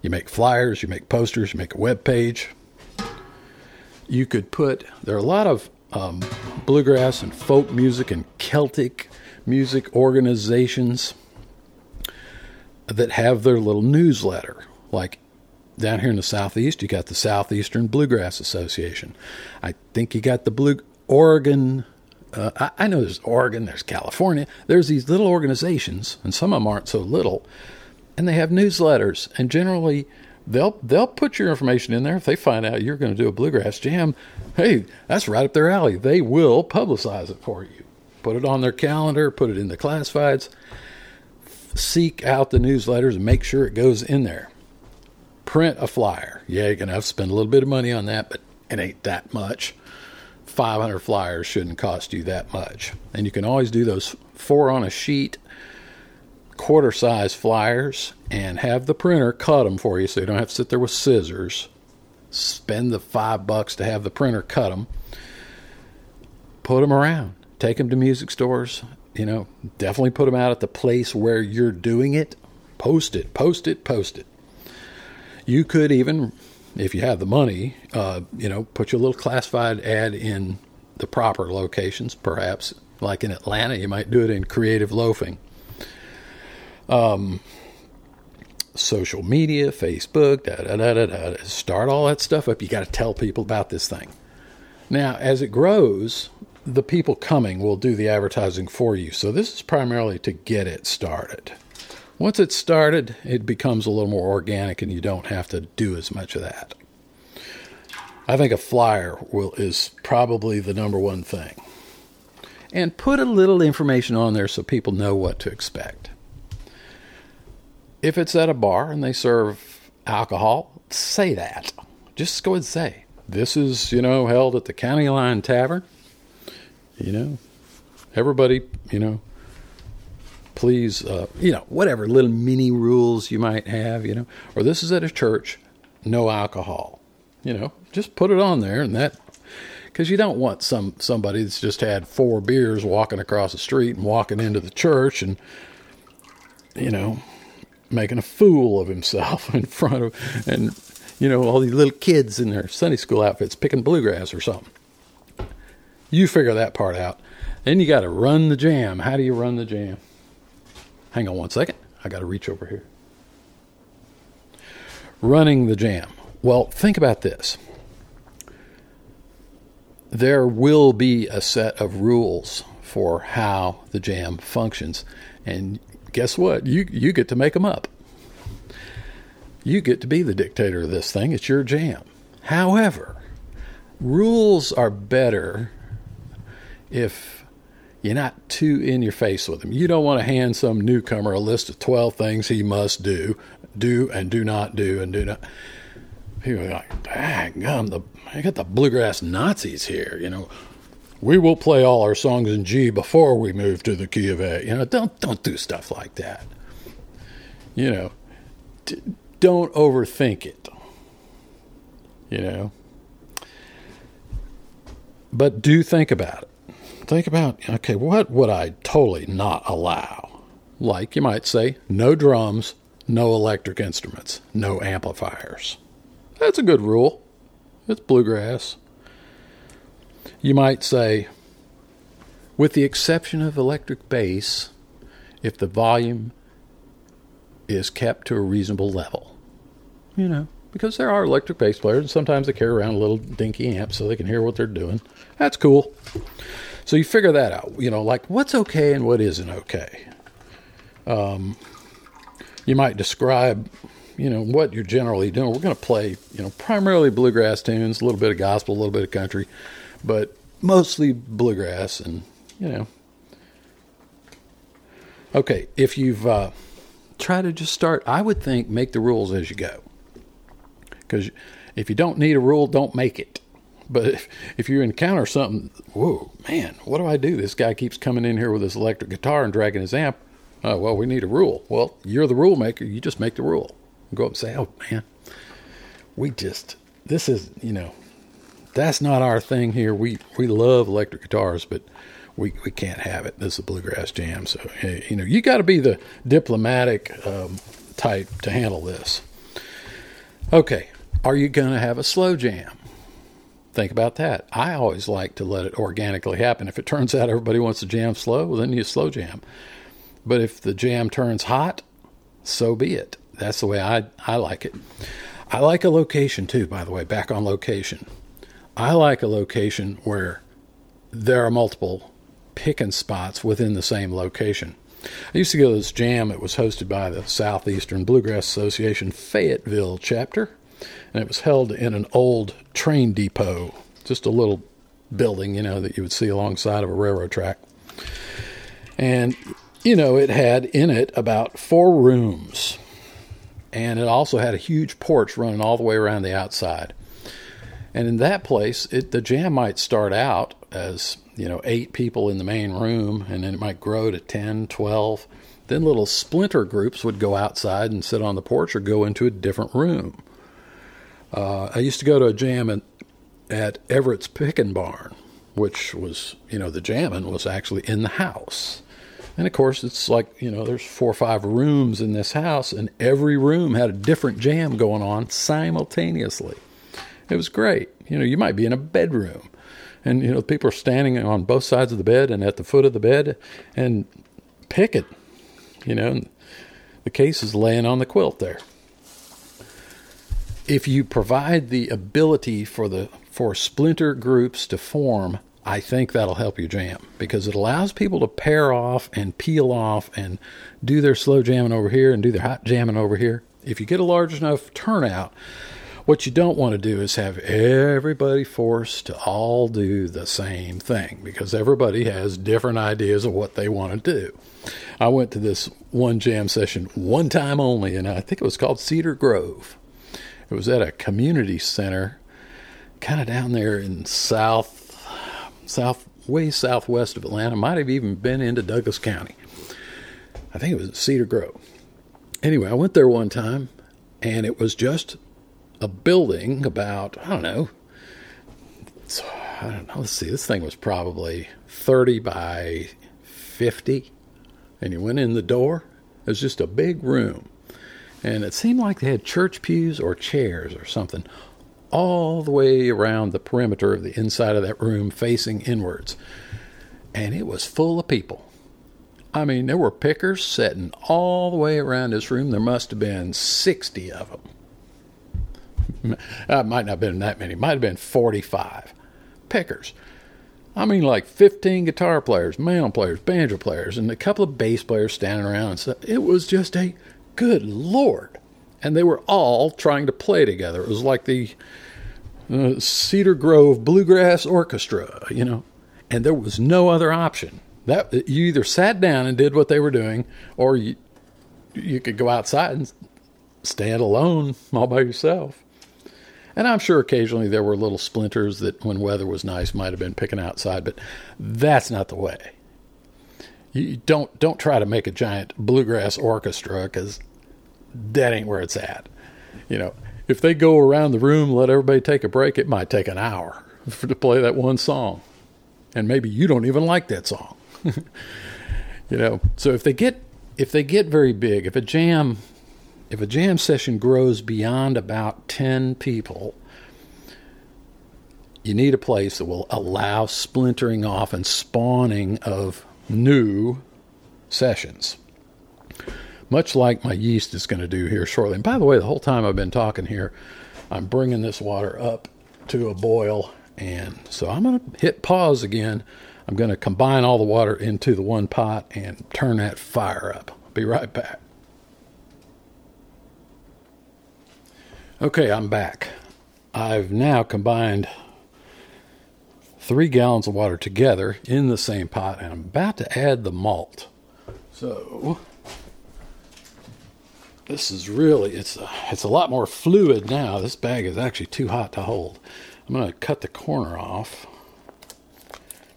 You make flyers, you make posters, you make a web page, you could put, there are a lot of um, bluegrass and folk music and Celtic music organizations that have their little newsletter. Like down here in the Southeast, you got the Southeastern Bluegrass Association. I think you got the Blue Oregon. Uh, I, I know there's Oregon, there's California. There's these little organizations, and some of them aren't so little, and they have newsletters. And generally, they'll they'll put your information in there if they find out you're going to do a bluegrass jam. Hey, that's right up their alley. They will publicize it for you. Put it on their calendar. Put it in the classifieds. Seek out the newsletters and make sure it goes in there. Print a flyer. Yeah, you're going to have to spend a little bit of money on that, but it ain't that much. 500 flyers shouldn't cost you that much. And you can always do those four on a sheet quarter size flyers and have the printer cut them for you so you don't have to sit there with scissors. Spend the five bucks to have the printer cut them. Put them around. Take them to music stores. You know, definitely put them out at the place where you're doing it. Post it, post it, post it. You could even, if you have the money, uh, you know, put your little classified ad in the proper locations, perhaps. Like in Atlanta, you might do it in Creative Loafing um, social media, Facebook, da, da, da, da, da, start all that stuff up. You got to tell people about this thing. Now, as it grows, the people coming will do the advertising for you. So this is primarily to get it started. Once it's started, it becomes a little more organic, and you don't have to do as much of that. I think a flyer will is probably the number one thing. And put a little information on there so people know what to expect if it's at a bar and they serve alcohol, say that. Just go and say, this is, you know, held at the County Line Tavern. You know, everybody, you know, please, uh, you know, whatever little mini rules you might have, you know, or this is at a church, no alcohol. You know, just put it on there and that because you don't want some somebody that's just had four beers walking across the street and walking into the church and you know making a fool of himself *laughs* in front of, and you know, all these little kids in their Sunday school outfits picking bluegrass or something. You figure that part out. Then you got to run the jam. How do you run the jam? Hang on one second. I got to reach over here. Running the jam. Well, think about this. There will be a set of rules for how the jam functions, and guess what? You you get to make them up. You get to be the dictator of this thing. It's your jam. However, rules are better if you're not too in your face with them. You don't want to hand some newcomer a list of 12 things he must do, do and do not do and do not. People are like, dang gum, the, I got the bluegrass Nazis here, you know we will play all our songs in G before we move to the key of A. You know, don't don't do stuff like that. You know, d- don't overthink it. You know, but do think about it. Think about okay, what would I totally not allow? Like you might say, no drums, no electric instruments, no amplifiers. That's a good rule. It's bluegrass. You might say, with the exception of electric bass, if the volume is kept to a reasonable level. You know, because there are electric bass players, and sometimes they carry around a little dinky amp so they can hear what they're doing. That's cool. So you figure that out. You know, like what's okay and what isn't okay. Um, you might describe, you know, what you're generally doing. We're going to play, you know, primarily bluegrass tunes, a little bit of gospel, a little bit of country but mostly bluegrass and you know. Okay, if you've uh, tried to just start, I would think make the rules as you go. Because if you don't need a rule, don't make it. But if, if you encounter something, whoa, man, what do I do? This guy keeps coming in here with his electric guitar and dragging his amp. Oh, well, we need a rule. Well, you're the rule maker. You just make the rule. Go up and say, oh, man, we just, this is, you know, that's not our thing here. We we love electric guitars, but we we can't have it. This is a bluegrass jam, so hey, you know you got to be the diplomatic um, type to handle this. Okay, are you going to have a slow jam? Think about that. I always like to let it organically happen. If it turns out everybody wants to jam slow, well, then you slow jam. But if the jam turns hot, so be it. That's the way I I like it. I like a location too, by the way, back on location. I like a location where there are multiple picking spots within the same location. I used to go to this jam. It was hosted by the Southeastern Bluegrass Association Fayetteville chapter, and it was held in an old train depot, just a little building, you know, that you would see alongside of a railroad track. And, you know, it had in it about four rooms, and it also had a huge porch running all the way around the outside. And in that place, it, the jam might start out as, you know, eight people in the main room, and then it might grow to 10, 12. Then little splinter groups would go outside and sit on the porch or go into a different room. Uh, I used to go to a jam at, at Everett's Pickin' Barn, which was, you know, the jamming was actually in the house. And of course, it's like, you know, there's four or five rooms in this house, and every room had a different jam going on simultaneously. It was great. You know, you might be in a bedroom, and, you know, people are standing on both sides of the bed and at the foot of the bed and picking, you know, the case is laying on the quilt there. If you provide the ability for the for splinter groups to form I think that'll help you jam because it allows people to pair off and peel off and do their slow jamming over here and do their hot jamming over here. If you get a large enough turnout, what you don't want to do is have everybody forced to all do the same thing because everybody has different ideas of what they want to do. I went to this one jam session one time only, and I think it was called Cedar Grove. It was at a community center, kind of down there in South south, way southwest of Atlanta. Might have even been into Douglas County. I think it was Cedar Grove. Anyway, I went there one time, and it was just a building about I don't know. I don't know. Let's see. This thing was probably thirty by fifty, and you went in the door. It was just a big room, and it seemed like they had church pews or chairs or something all the way around the perimeter of the inside of that room facing inwards. And it was full of people. I mean, there were pickers sitting all the way around this room. There must have been 60 of them. It *laughs* uh, might not have been that many, might have been 45 pickers. I mean, like 15 guitar players, mandolin players, banjo players, and a couple of bass players standing around stuff. It was just a good Lord and they were all trying to play together. It was like the uh, Cedar Grove Bluegrass Orchestra, you know, and there was no other option. That you either sat down and did what they were doing, or you you could go outside and stand alone all by yourself. And I'm sure occasionally there were little splinters that, when weather was nice, might have been picking outside, but that's not the way. You don't don't try to make a giant bluegrass orchestra because that ain't where it's at. You know, if they go around the room, let everybody take a break, it might take an hour for *laughs* to play that one song. And maybe you don't even like that song. *laughs* you know, so if they get if they get very big, if a jam if a jam session grows beyond about 10 people, you need a place that will allow splintering off and spawning of new sessions much like my yeast is going to do here shortly. And by the way, the whole time I've been talking here, I'm bringing this water up to a boil. And so I'm going to hit pause again. I'm going to combine all the water into the one pot and turn that fire up. I'll be right back. Okay, I'm back. I've now combined three gallons of water together in the same pot, and I'm about to add the malt. So this is really it's a, it's a lot more fluid now. This bag is actually too hot to hold. I'm going to cut the corner off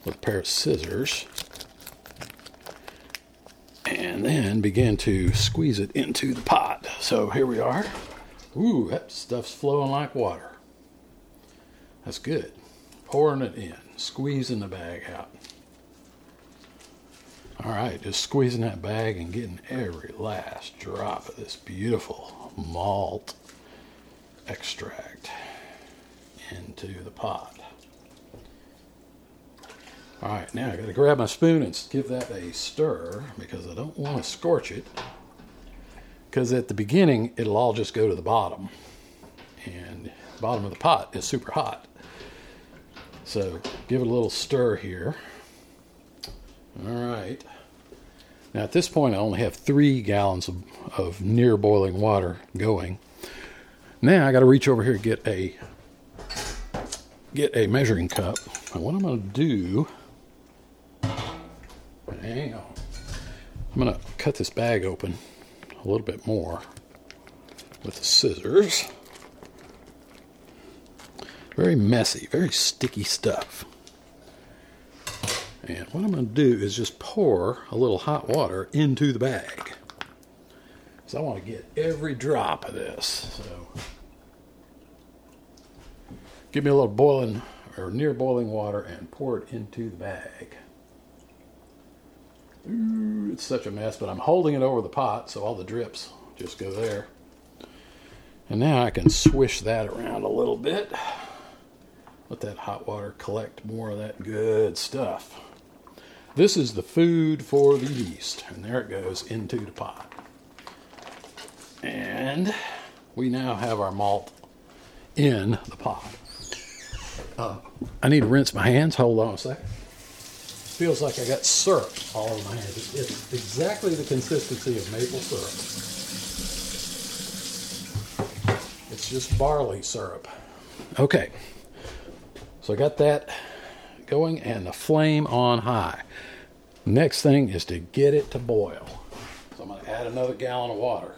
with a pair of scissors and then begin to squeeze it into the pot. So here we are. Ooh, that stuff's flowing like water. That's good. Pouring it in, squeezing the bag out. All right, just squeezing that bag and getting every last drop of this beautiful malt extract into the pot. All right, now I got to grab my spoon and give that a stir because I don't want to scorch it. Because at the beginning, it'll all just go to the bottom, and the bottom of the pot is super hot. So give it a little stir here. All right. Now at this point, I only have three gallons of, of near boiling water going. Now I got to reach over here and get a get a measuring cup. And what I'm going to do, hang on, I'm going to cut this bag open a little bit more with the scissors. Very messy, very sticky stuff. And what I'm going to do is just pour a little hot water into the bag. So I want to get every drop of this. So give me a little boiling or near boiling water and pour it into the bag. Ooh, it's such a mess, but I'm holding it over the pot so all the drips just go there. And now I can swish that around a little bit. Let that hot water collect more of that good stuff. This is the food for the yeast, and there it goes into the pot. And we now have our malt in the pot. Uh, I need to rinse my hands. Hold on a second. Feels like I got syrup all over my hands. It's exactly the consistency of maple syrup. It's just barley syrup. Okay. So I got that going and the flame on high. Next thing is to get it to boil. So I'm going to add another gallon of water.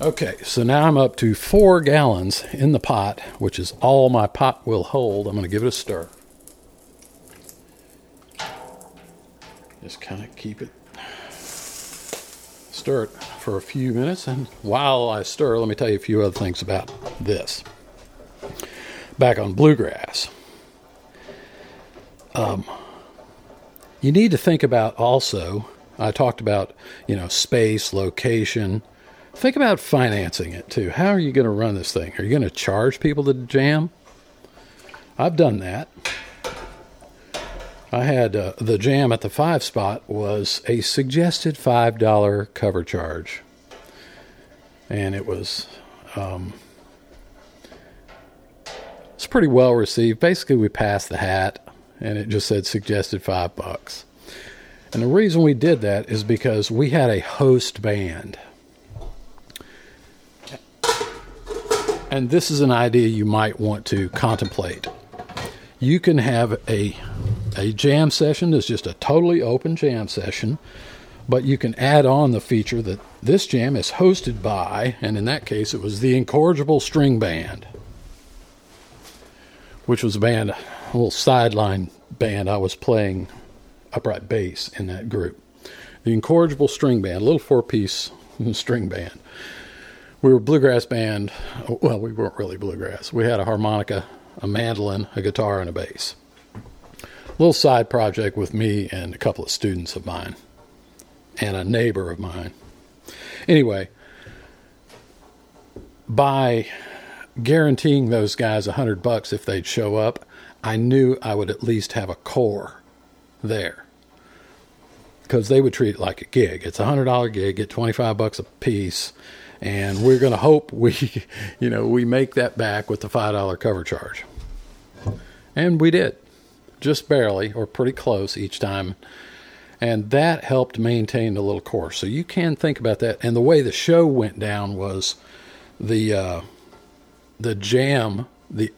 Okay, so now I'm up to four gallons in the pot, which is all my pot will hold. I'm going to give it a stir. Just kind of keep it, stir it for a few minutes. And while I stir, let me tell you a few other things about this. Back on bluegrass. Um, you need to think about also, I talked about, you know, space, location, Think about financing it too. How are you going to run this thing? Are you going to charge people to jam? I've done that. I had uh, the jam at the five spot was a suggested five dollar cover charge, and it was um, it's pretty well received. Basically, we passed the hat, and it just said suggested five bucks. And the reason we did that is because we had a host band. and this is an idea you might want to contemplate. You can have a a jam session is just a totally open jam session, but you can add on the feature that this jam is hosted by, and in that case, it was the Incorrigible String Band, which was a band, a little sideline band. I was playing upright bass in that group. The Incorrigible String Band, a little four piece *laughs* string band we were bluegrass band. Well, we weren't really bluegrass. We had a harmonica, a mandolin, a guitar, and a bass. Little side project with me and a couple of students of mine and a neighbor of mine. Anyway, by guaranteeing those guys a hundred bucks if they'd show up, I knew I would at least have a core there because they would treat it like a gig. It's a hundred dollar gig, get twenty five bucks a piece and we're going to hope we, *laughs* you know, we make that back with the five dollar cover charge. And we did, just barely or pretty close each time, and that helped maintain the little course. So you can think about that. And the way the show went down was the uh, the jam the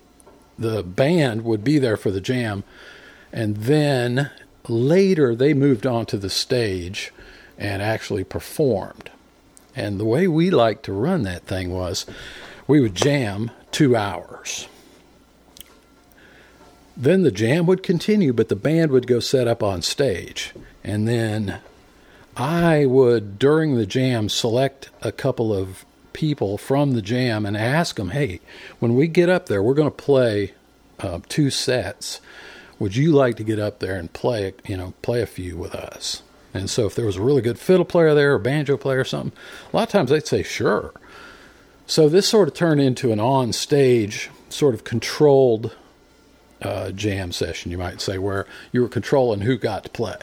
the band would be there for the jam, and then later they moved onto the stage and actually performed. And the way we liked to run that thing was we would jam two hours. Then the jam would continue, but the band would go set up on stage. And then I would, during the jam, select a couple of people from the jam and ask them, hey, when we get up there, we're going to play uh, two sets. Would you like to get up there and play, you know, play a few with us? And so if there was a really good fiddle player there or banjo player or something, a lot of times they'd say, sure. So this sort of turned into an on stage, sort of controlled uh, jam session, you might say, where you were controlling who got to play.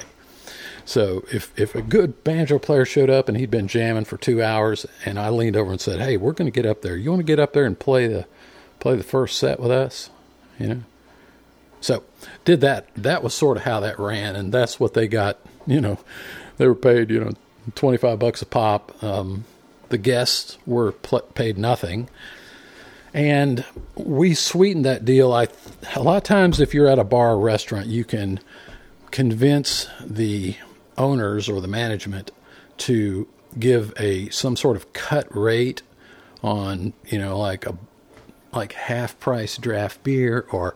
So if, if a good banjo player showed up and he'd been jamming for two hours, and I leaned over and said, "Hey, we're going to get up there. You want to get up there and play the play the first set with us?" You know. So did that. That was sort of how that ran, and that's what they got you know, they were paid, you know, 25 bucks a pop. Um, the guests were pl- paid nothing. And we sweetened that deal. I a lot of times, if you're at a bar or restaurant, you can convince the owners or the management to give a some sort of cut rate on you know like a like half price draft beer or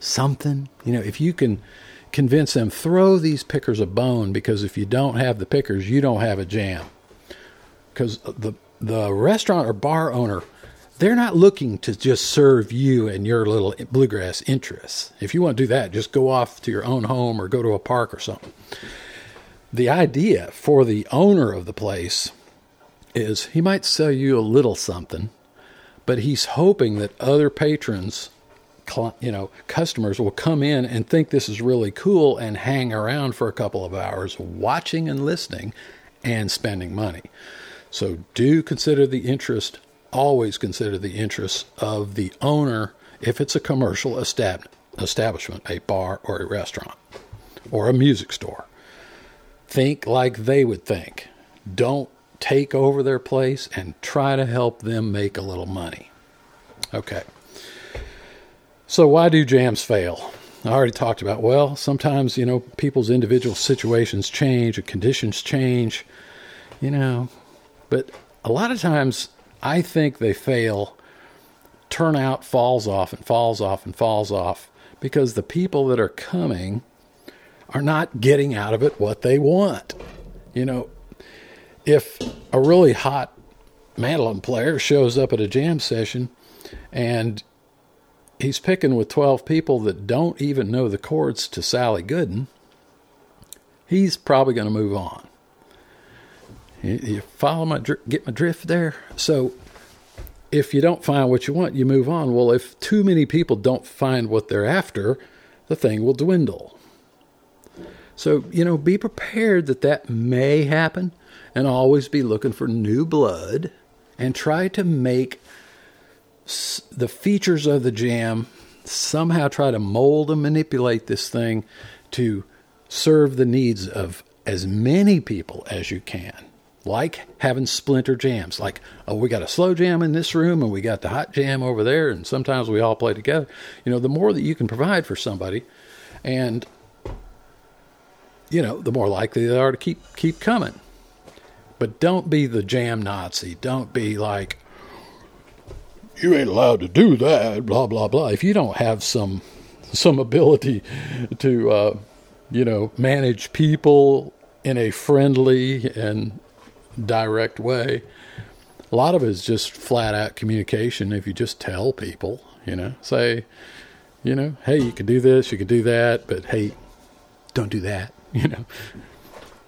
something, you know, if you can convince them, throw these pickers a bone because if you don't have the pickers, you don't have a jam. Because the the restaurant or bar owner, they're not looking to just serve you and your little bluegrass interests. If you want to do that, just go off to your own home or go to a park or something. The idea for the owner of the place is he might sell you a little something, but he's hoping that other patrons you know customers will come in and think this is really cool and hang around for a couple of hours watching and listening and spending money so do consider the interest always consider the interests of the owner if it's a commercial estab- establishment a bar or a restaurant or a music store. Think like they would think. Don't take over their place and try to help them make a little money. Okay. So, why do jams fail? I already talked about, well, sometimes, you know, people's individual situations change and conditions change, you know, but a lot of times I think they fail. Turnout falls off and falls off and falls off because the people that are coming are not getting out of it what they want. You know, if a really hot mandolin player shows up at a jam session and he's picking with 12 people that don't even know the chords to Sally Gooden, he's probably going to move on. You, follow my get my drift there? So if you don't find what you want, you move on. Well, if too many people don't find what they're after, the thing will dwindle. So, you know, be prepared that that may happen and always be looking for new blood and try to make the features of the jam, somehow try to mold and manipulate this thing to serve the needs of as many people as you can. Like having splinter jams, like, oh, we got a slow jam in this room and we got the hot jam over there, and sometimes we all play together. You know, the more that you can provide for somebody, and you know, the more likely they are to keep keep coming. But don't be the jam Nazi. Don't be like, you ain't allowed to do that, blah blah blah. If you don't have some some ability to uh, you know manage people in a friendly and direct way, a lot of it is just flat out communication. If you just tell people, you know, say, you know, hey, you can do this, you can do that, but hey, don't do that. *laughs* You know,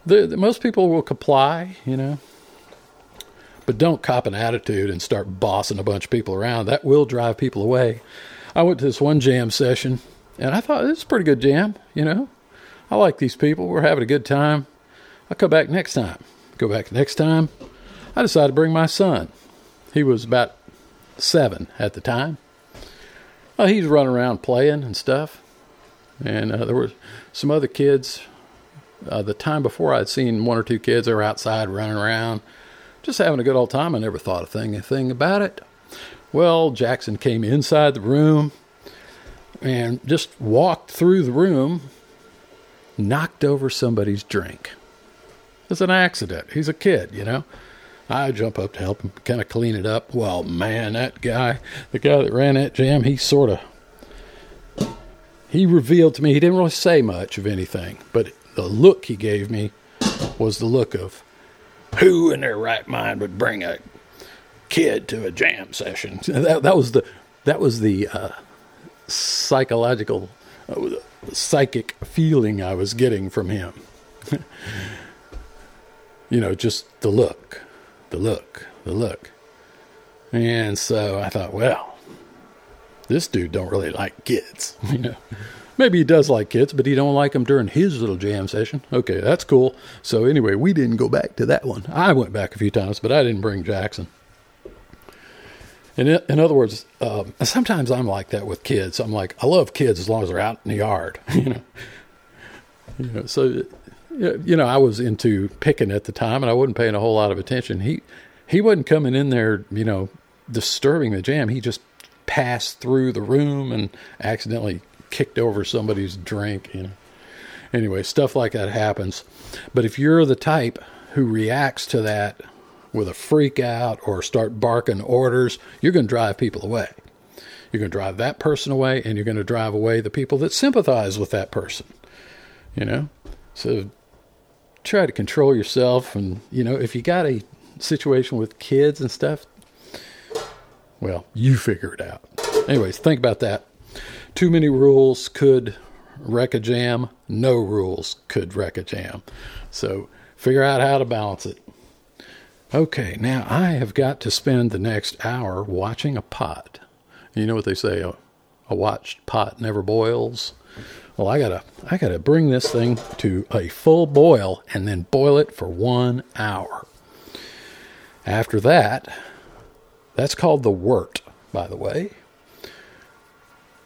the, the most people will comply. You know, but don't cop an attitude and start bossing a bunch of people around. That will drive people away. I went to this one jam session and I thought it's a pretty good jam, you know. I like these people. We're having a good time. I'll come back next time. Go back next time. I decided to bring my son. He was about seven at the time. Well, he's running around playing and stuff. And uh, there were some other kids. Uh, the time before, I'd seen one or two kids that were outside running around just having a good old time. I never thought a thing, a thing about it. Well, Jackson came inside the room and just walked through the room, knocked over somebody's drink. It's an accident. He's a kid, you know. I jump up to help him kind of clean it up. Well, man, that guy, the guy that ran that jam, he sort of he revealed to me he didn't really say much of anything, but the look he gave me was the look of who in their right mind would bring a kid to a jam session? *laughs* That, that was the that was the uh, psychological, uh, psychic feeling I was getting from him. *laughs* you know, just the look, the look, the look. And so I thought, well, this dude don't really like kids, *laughs* you know. Maybe he does like kids, but he don't like them during his little jam session. Okay, that's cool. So anyway, we didn't go back to that one. I went back a few times, but I didn't bring Jackson. In, in other words, um, sometimes I'm like that with kids. I'm like, I love kids as long as they're out in the yard, *laughs* you know. You know, so you know, I was into picking at the time, and I wasn't paying a whole lot of attention. He he wasn't coming in there, you know, disturbing the jam. He just passed through the room and accidentally kicked over somebody's drink, you know. Anyway, stuff like that happens. But if you're the type who reacts to that with a freak out or start barking orders, you're going to drive people away. You're going to drive that person away, and you're going to drive away the people that sympathize with that person. You know? So try to control yourself. And, you know, if you got a situation with kids and stuff, well, you figure it out. Anyways, think about that. Too many rules could wreck a jam. No rules could wreck a jam. So figure out how to balance it. Okay, now I have got to spend the next hour watching a pot. You know what they say, a, a watched pot never boils. Well, I gotta, I gotta bring this thing to a full boil and then boil it for one hour. After that, that's called the wort, by the way.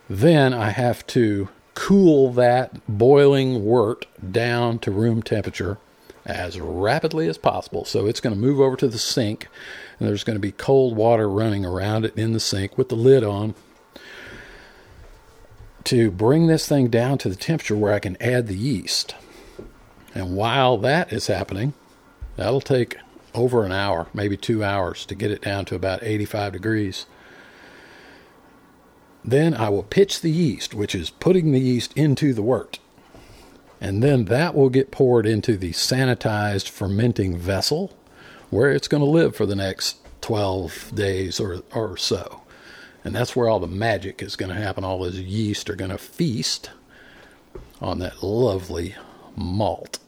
Then I have to cool that boiling wort down to room temperature as rapidly as possible. So it's going to move over to the sink, and there's going to be cold water running around it in the sink with the lid on to bring this thing down to the temperature where I can add the yeast. And while that is happening, that'll take over an hour, maybe two hours to get it down to about 85 degrees. Then I will pitch the yeast, which is putting the yeast into the wort and then that will get poured into the sanitized fermenting vessel where it's going to live for the next 12 days or, or so. And that's where all the magic is going to happen. All those yeast are going to feast on that lovely malt.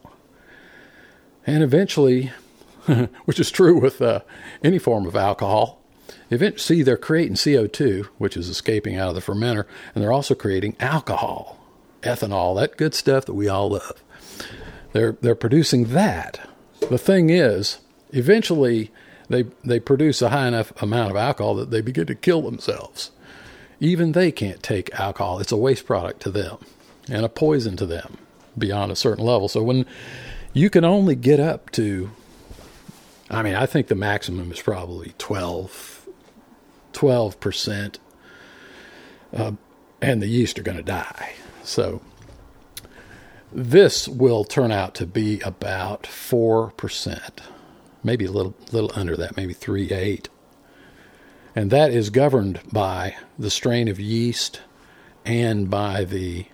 And eventually, *laughs* which is true with uh, any form of alcohol, eventually they're creating CO2, which is escaping out of the fermenter, and they're also creating alcohol ethanol, that good stuff that we all love. They're they're producing that. The thing is, eventually they they produce a high enough amount of alcohol that they begin to kill themselves. Even they can't take alcohol. It's a waste product to them and a poison to them beyond a certain level. So when you can only get up to I mean, I think the maximum is probably 12 12%, uh, and the yeast are going to die. So this will turn out to be about 4%, maybe a little, little under that, maybe 3 8. And that is governed by the strain of yeast and by the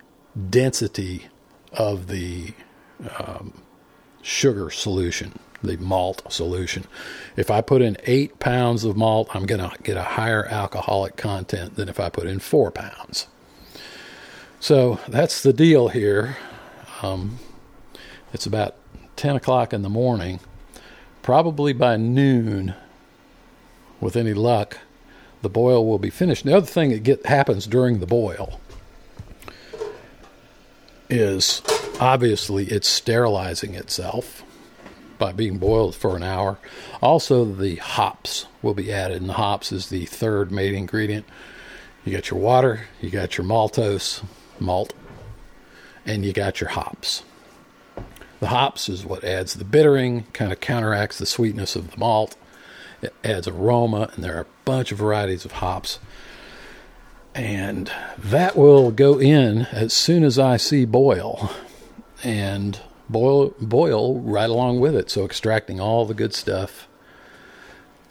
density of the um, sugar solution, the malt solution. If I put in eight pounds of malt, I'm going to get a higher alcoholic content than if I put in four pounds. So that's the deal here. Um, it's about 10 o'clock in the morning. Probably by noon, with any luck, the boil will be finished. The other thing that get, happens during the boil is obviously it's sterilizing itself by being boiled for an hour. Also, the hops will be added, and the hops is the third main ingredient. You got your water, you got your maltose, malt, and you got your hops. The hops is what adds the bittering, kind of counteracts the sweetness of the malt. It adds aroma, and there are a bunch of varieties of hops. And that will go in as soon as I see boil, and boil boil right along with it. So extracting all the good stuff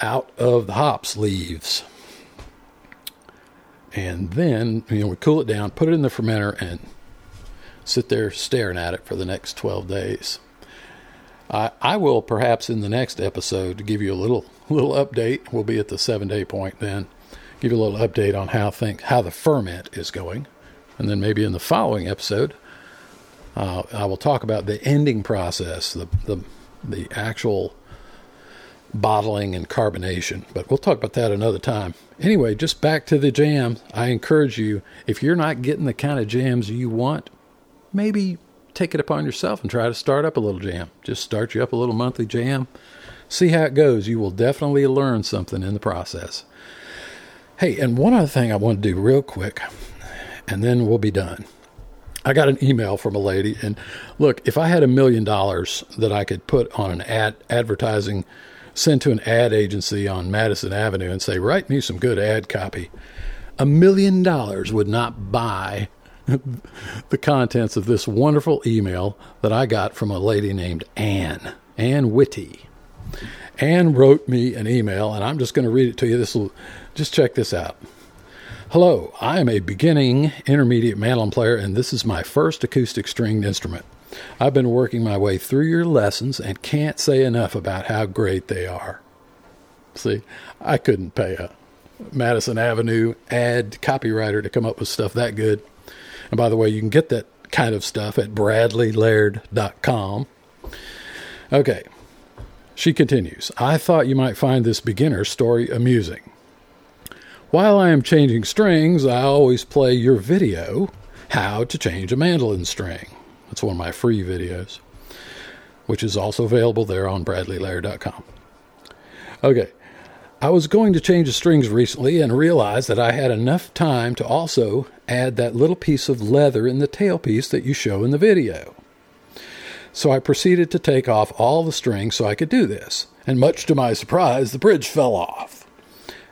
out of the hops leaves and then you know we cool it down, put it in the fermenter, and sit there staring at it for the next 12 days. I, I will perhaps in the next episode give you a little *laughs* little update. We'll be at the seven day point then. Give you a little update on how think how the ferment is going, and then maybe in the following episode, uh, I will talk about the ending process, the the the actual bottling and carbonation. But we'll talk about that another time. Anyway, just back to the jam. I encourage you, if you're not getting the kind of jams you want, maybe take it upon yourself and try to start up a little jam. Just start you up a little monthly jam. See how it goes. You will definitely learn something in the process. Hey, and one other thing I want to do real quick, and then we'll be done. I got an email from a lady, and look, if I had a million dollars that I could put on an ad advertising send to an ad agency on Madison Avenue and say, write me some good ad copy, a million dollars would not buy *laughs* the contents of this wonderful email that I got from a lady named Anne, Anne Whitty. Anne wrote me an email, and I'm just going to read it to you. This will just check this out. Hello, I am a beginning intermediate mandolin player, and this is my first acoustic stringed instrument. I've been working my way through your lessons and can't say enough about how great they are. See, I couldn't pay a Madison Avenue ad copywriter to come up with stuff that good. And by the way, you can get that kind of stuff at bradleylaird.com. Okay, she continues I thought you might find this beginner story amusing. While I am changing strings, I always play your video, How to Change a Mandolin String. That's one of my free videos, which is also available there on bradleylaird.com. Okay, I was going to change the strings recently and realized that I had enough time to also add that little piece of leather in the tailpiece that you show in the video. So I proceeded to take off all the strings so I could do this, and much to my surprise, the bridge fell off.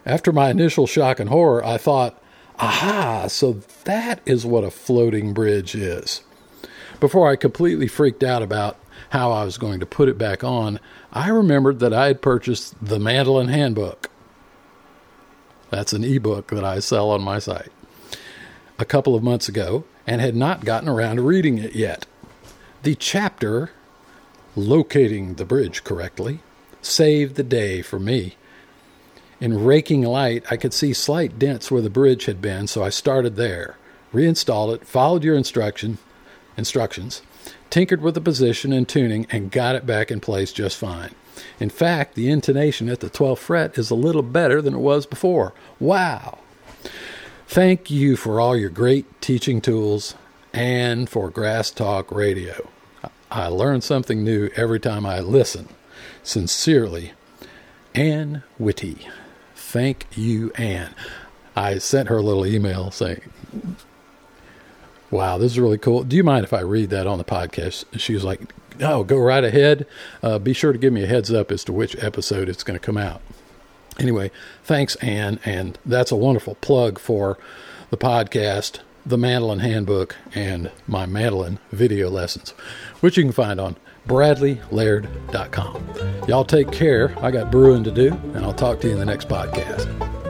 After my initial shock and horror, I thought, aha, so that is what a floating bridge is. Before I completely freaked out about how I was going to put it back on, I remembered that I had purchased the Mandolin Handbook. That's an ebook that I sell on my site a couple of months ago and had not gotten around to reading it yet. The chapter, Locating the Bridge Correctly, saved the day for me. In raking light, I could see slight dents where the bridge had been, so I started there, reinstalled it, followed your instruction, instructions, tinkered with the position and tuning, and got it back in place just fine. In fact, the intonation at the 12th fret is a little better than it was before. Wow! Thank you for all your great teaching tools and for Grass Talk Radio. I learn something new every time I listen. Sincerely, Ann Whitty. Thank you, Ann. I sent her a little email saying, Wow, this is really cool. Do you mind if I read that on the podcast? She was like, No, go right ahead. Uh, be sure to give me a heads up as to which episode it's going to come out. Anyway, thanks, Anne. And that's a wonderful plug for the podcast, the Mandolin Handbook, and my mandolin video lessons, which you can find on bradleylaird.com. Y'all take care. I got brewing to do, and I'll talk to you in the next podcast.